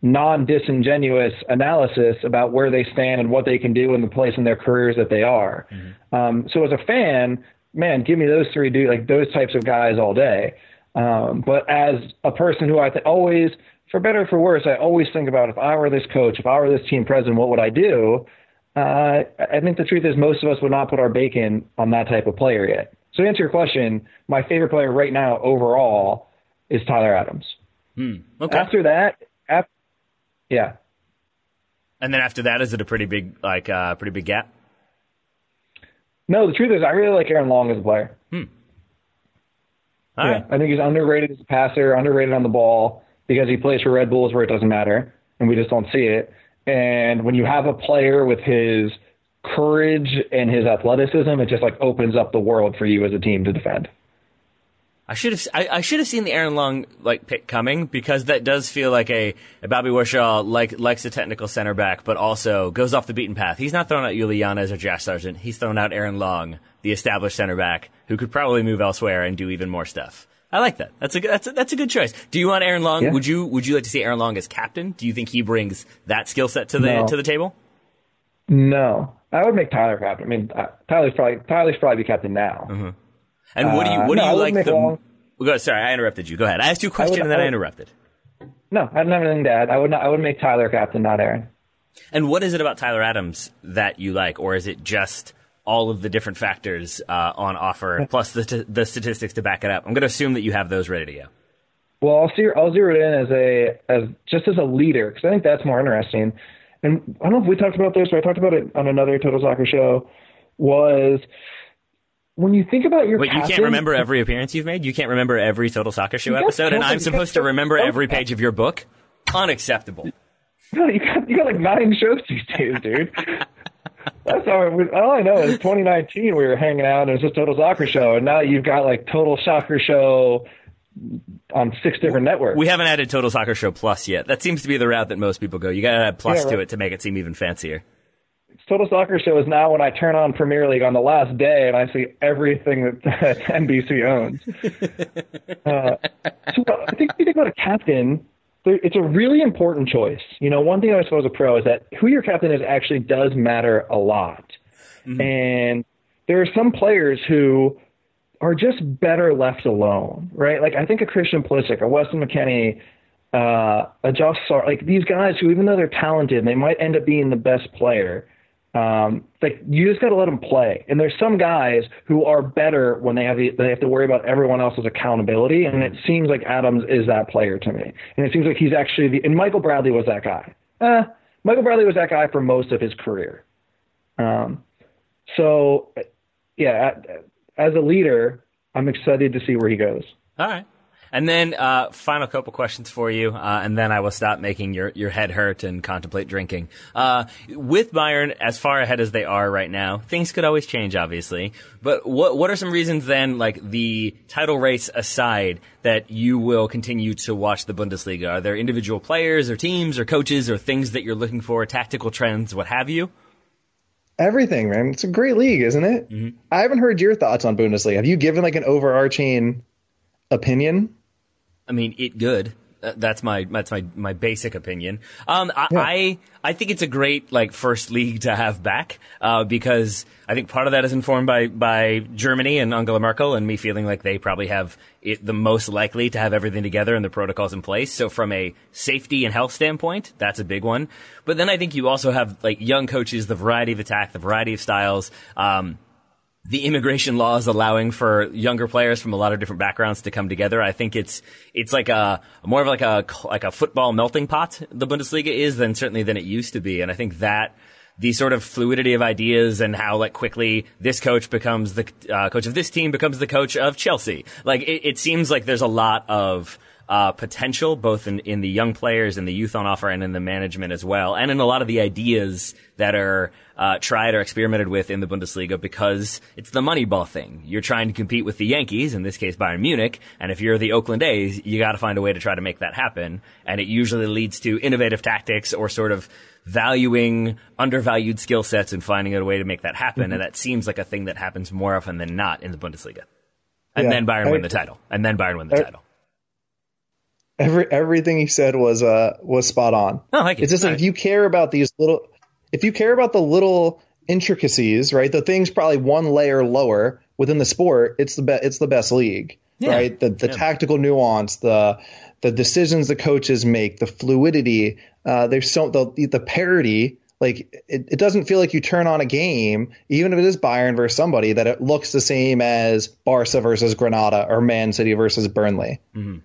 non-disingenuous analysis about where they stand and what they can do in the place in their careers that they are. Mm-hmm. Um, so as a fan, man, give me those three do like those types of guys all day. Um, but as a person who I th- always, for better or for worse, I always think about if I were this coach, if I were this team president, what would I do? Uh, I think the truth is most of us would not put our bacon on that type of player yet. So to answer your question, my favorite player right now overall is Tyler Adams. Hmm. Okay. After that, yeah. And then after that, is it a pretty big, like, uh, pretty big gap? No, the truth is, I really like Aaron Long as a player. Hmm. All yeah, right. I think he's underrated as a passer, underrated on the ball because he plays for Red Bulls where it doesn't matter, and we just don't see it. And when you have a player with his courage and his athleticism, it just like opens up the world for you as a team to defend. I should have I, I, should have seen the Aaron Long like pick coming because that does feel like a, a Bobby Warshaw like likes a technical center back, but also goes off the beaten path. He's not throwing out Uly or Josh Sargent. He's throwing out Aaron Long, the established center back who could probably move elsewhere and do even more stuff. I like that. That's a that's a, that's a good choice. Do you want Aaron Long? Yeah. Would you would you like to see Aaron Long as captain? Do you think he brings that skill set to the no. to the table? No, I would make Tyler captain. I mean, uh, Tyler's probably Tyler's probably be captain now. Mm-hmm. And what do you what uh, do you like the? Long, go, sorry, I interrupted you. Go ahead. I asked you a question would, and then I, would, I, interrupted. No, I don't have anything to add. I would not, I would make Tyler captain, not Aaron. And what is it about Tyler Adams that you like, or is it just all of the different factors uh, on offer plus the t- the statistics to back it up? I'm going to assume that you have those ready to go. Well, I'll zero, I'll zero it in as a as just as a leader because I think that's more interesting. And I don't know if we talked about this or I talked about it on another Total Soccer show. Was when you think about your Wait, captain, you can't remember every appearance you've made? You can't remember every Total Soccer Show episode, and I'm supposed to remember every page of your book? Unacceptable. No, you got you got like nine shows these days, dude. That's all. All I know is 2019 we were hanging out and it was just Total Soccer Show, and now you've got like Total Soccer Show on six different networks. We haven't added Total Soccer Show Plus yet. That seems to be the route that most people go. You got to add Plus yeah, right. to it to make it seem even fancier. Total Soccer Show is now when I turn on Premier League on the last day and I see everything that NBC owns. uh, so I think if you think about a captain, it's a really important choice. You know, one thing I suppose a pro is that who your captain is actually does matter a lot. Mm-hmm. And there are some players who are just better left alone, right? Like I think a Christian Pulisic, a Weston McKennie, uh, a Josh Sar, like these guys who even though they're talented, they might end up being the best player um, like you just got to let them play. And there's some guys who are better when they have the, they have to worry about everyone else's accountability. And it seems like Adams is that player to me. And it seems like he's actually the. And Michael Bradley was that guy. Eh, Michael Bradley was that guy for most of his career. Um, so, yeah, as a leader, I'm excited to see where he goes. All right. And then uh, final couple questions for you, uh, and then I will stop making your, your head hurt and contemplate drinking. Uh, with Bayern, as far ahead as they are right now, things could always change, obviously. But what what are some reasons then, like the title race aside, that you will continue to watch the Bundesliga? Are there individual players or teams or coaches or things that you're looking for, tactical trends, what have you? Everything, man. It's a great league, isn't it? Mm-hmm. I haven't heard your thoughts on Bundesliga. Have you given like an overarching opinion? I mean, it good. That's my that's my my basic opinion. Um, I, yeah. I, I think it's a great like first league to have back uh, because I think part of that is informed by by Germany and Angela Merkel and me feeling like they probably have it the most likely to have everything together and the protocols in place. So from a safety and health standpoint, that's a big one. But then I think you also have like young coaches, the variety of attack, the variety of styles. Um, the immigration laws allowing for younger players from a lot of different backgrounds to come together. I think it's it's like a more of like a like a football melting pot. The Bundesliga is than certainly than it used to be, and I think that the sort of fluidity of ideas and how like quickly this coach becomes the uh, coach of this team becomes the coach of Chelsea. Like it, it seems like there's a lot of uh, potential both in, in the young players and the youth on offer and in the management as well, and in a lot of the ideas that are uh, tried or experimented with in the Bundesliga because it's the money ball thing. You're trying to compete with the Yankees, in this case Bayern Munich, and if you're the Oakland A's, you got to find a way to try to make that happen. And it usually leads to innovative tactics or sort of valuing undervalued skill sets and finding a way to make that happen. Mm-hmm. And that seems like a thing that happens more often than not in the Bundesliga. And yeah, then Bayern I, win the title. And then Bayern win the I, title. Every everything he said was uh was spot on. Oh, thank you. It's just like if you care about these little if you care about the little intricacies, right? The things probably one layer lower within the sport, it's the be- it's the best league, yeah. right? The the yeah. tactical nuance, the the decisions the coaches make, the fluidity, uh, there's so the the parity. Like it, it doesn't feel like you turn on a game, even if it is Bayern versus somebody, that it looks the same as Barca versus Granada or Man City versus Burnley. Mm-hmm.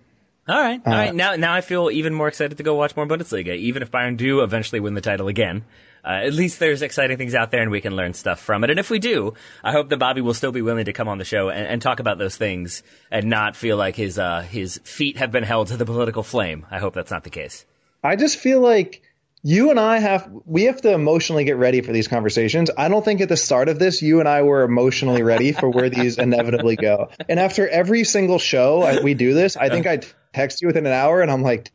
All right, all uh, right. Now, now I feel even more excited to go watch more Bundesliga, even if Bayern do eventually win the title again. Uh, at least there's exciting things out there and we can learn stuff from it. And if we do, I hope that Bobby will still be willing to come on the show and, and talk about those things and not feel like his, uh, his feet have been held to the political flame. I hope that's not the case. I just feel like you and I have we have to emotionally get ready for these conversations. I don't think at the start of this you and I were emotionally ready for where these inevitably go. And after every single show I, we do this, I think I text you within an hour and I'm like,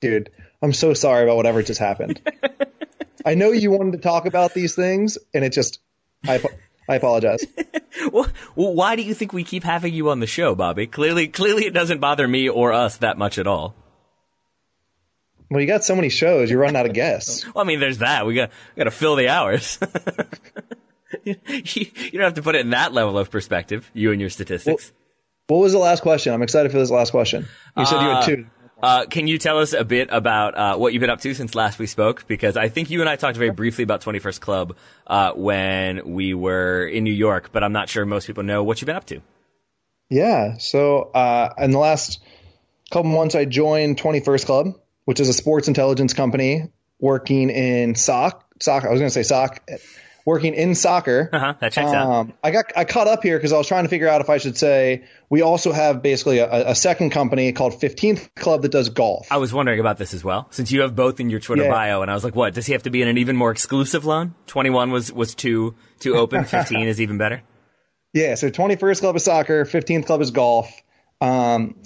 dude, I'm so sorry about whatever just happened. I know you wanted to talk about these things and it just I I apologize. well, why do you think we keep having you on the show, Bobby? Clearly clearly it doesn't bother me or us that much at all. Well, you got so many shows, you're running out of guests. well, I mean, there's that. We got we got to fill the hours. you, you, don't have to put it in that level of perspective. You and your statistics. Well, what was the last question? I'm excited for this last question. You said uh, you had uh, two. Uh, can you tell us a bit about uh, what you've been up to since last we spoke? Because I think you and I talked very briefly about 21st Club uh, when we were in New York, but I'm not sure most people know what you've been up to. Yeah. So uh, in the last couple months, I joined 21st Club which is a sports intelligence company working in soc soccer. I was going to say soc, working in soccer. Uh-huh, that checks um, out. I got I caught up here because I was trying to figure out if I should say we also have basically a, a, second company called 15th Club that does golf. I was wondering about this as well, since you have both in your Twitter yeah. bio, and I was like, what does he have to be in an even more exclusive loan? 21 was was too too open. 15 is even better. Yeah, so 21st Club is soccer, 15th Club is golf. Um,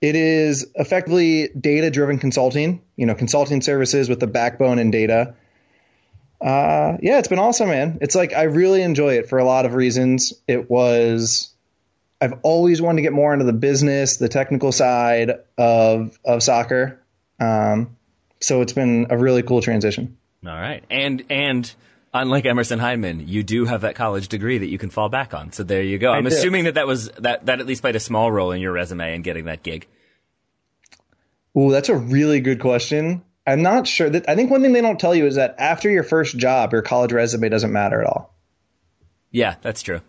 it is effectively data driven consulting, you know, consulting services with the backbone in data. Uh, yeah, it's been awesome, man. It's like I really enjoy it for a lot of reasons. It was I've always wanted to get more into the business, the technical side of of soccer. Um, so it's been a really cool transition. All right, and and unlike Emerson Hyndman, you do have that college degree that you can fall back on. So there you go. I'm assuming that that was that that at least played a small role in your resume and getting that gig. Ooh, that's a really good question. I'm not sure that I think one thing they don't tell you is that after your first job, your college resume doesn't matter at all. Yeah, that's true.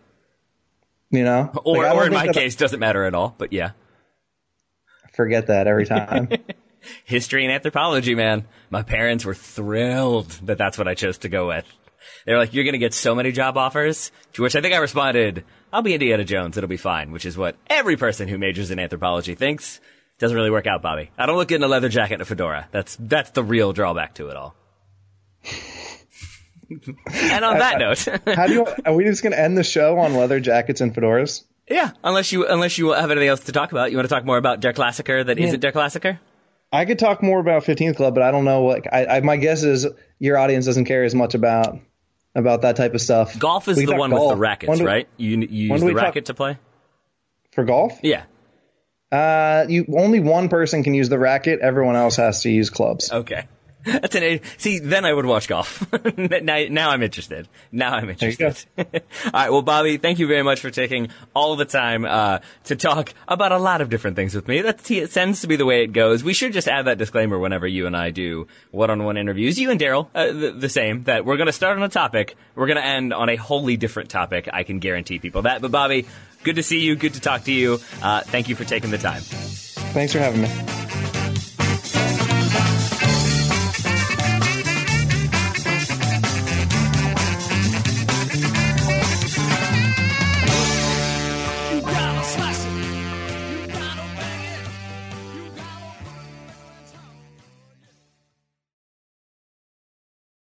You know, or like, or in my case, doesn't matter at all. But yeah, forget that every time. History and anthropology, man. My parents were thrilled that that's what I chose to go with. They're like, you're going to get so many job offers. To which I think I responded, I'll be Indiana Jones. It'll be fine, which is what every person who majors in anthropology thinks. Doesn't really work out, Bobby. I don't look good in a leather jacket and a fedora. That's, that's the real drawback to it all. and on that note, how do you, are we just going to end the show on leather jackets and fedoras? Yeah, unless you unless you have anything else to talk about. You want to talk more about Der Klassiker that yeah. not Der Klassiker? I could talk more about 15th Club, but I don't know what. I, I, my guess is your audience doesn't care as much about about that type of stuff. Golf is the one golf. with the rackets, do, right? You, you use the racket talk, to play for golf. Yeah. Uh, you only one person can use the racket. Everyone else has to use clubs. Okay. That's an see. Then I would watch golf. now, now I'm interested. Now I'm interested. all right. Well, Bobby, thank you very much for taking all the time uh, to talk about a lot of different things with me. That it tends to be the way it goes. We should just add that disclaimer whenever you and I do one-on-one interviews. You and Daryl, uh, the, the, same. That we're going to start on a topic. We're going to end on a wholly different topic. I can guarantee people that. But Bobby, good to see you. Good to talk to you. Uh, thank you for taking the time. Thanks for having me.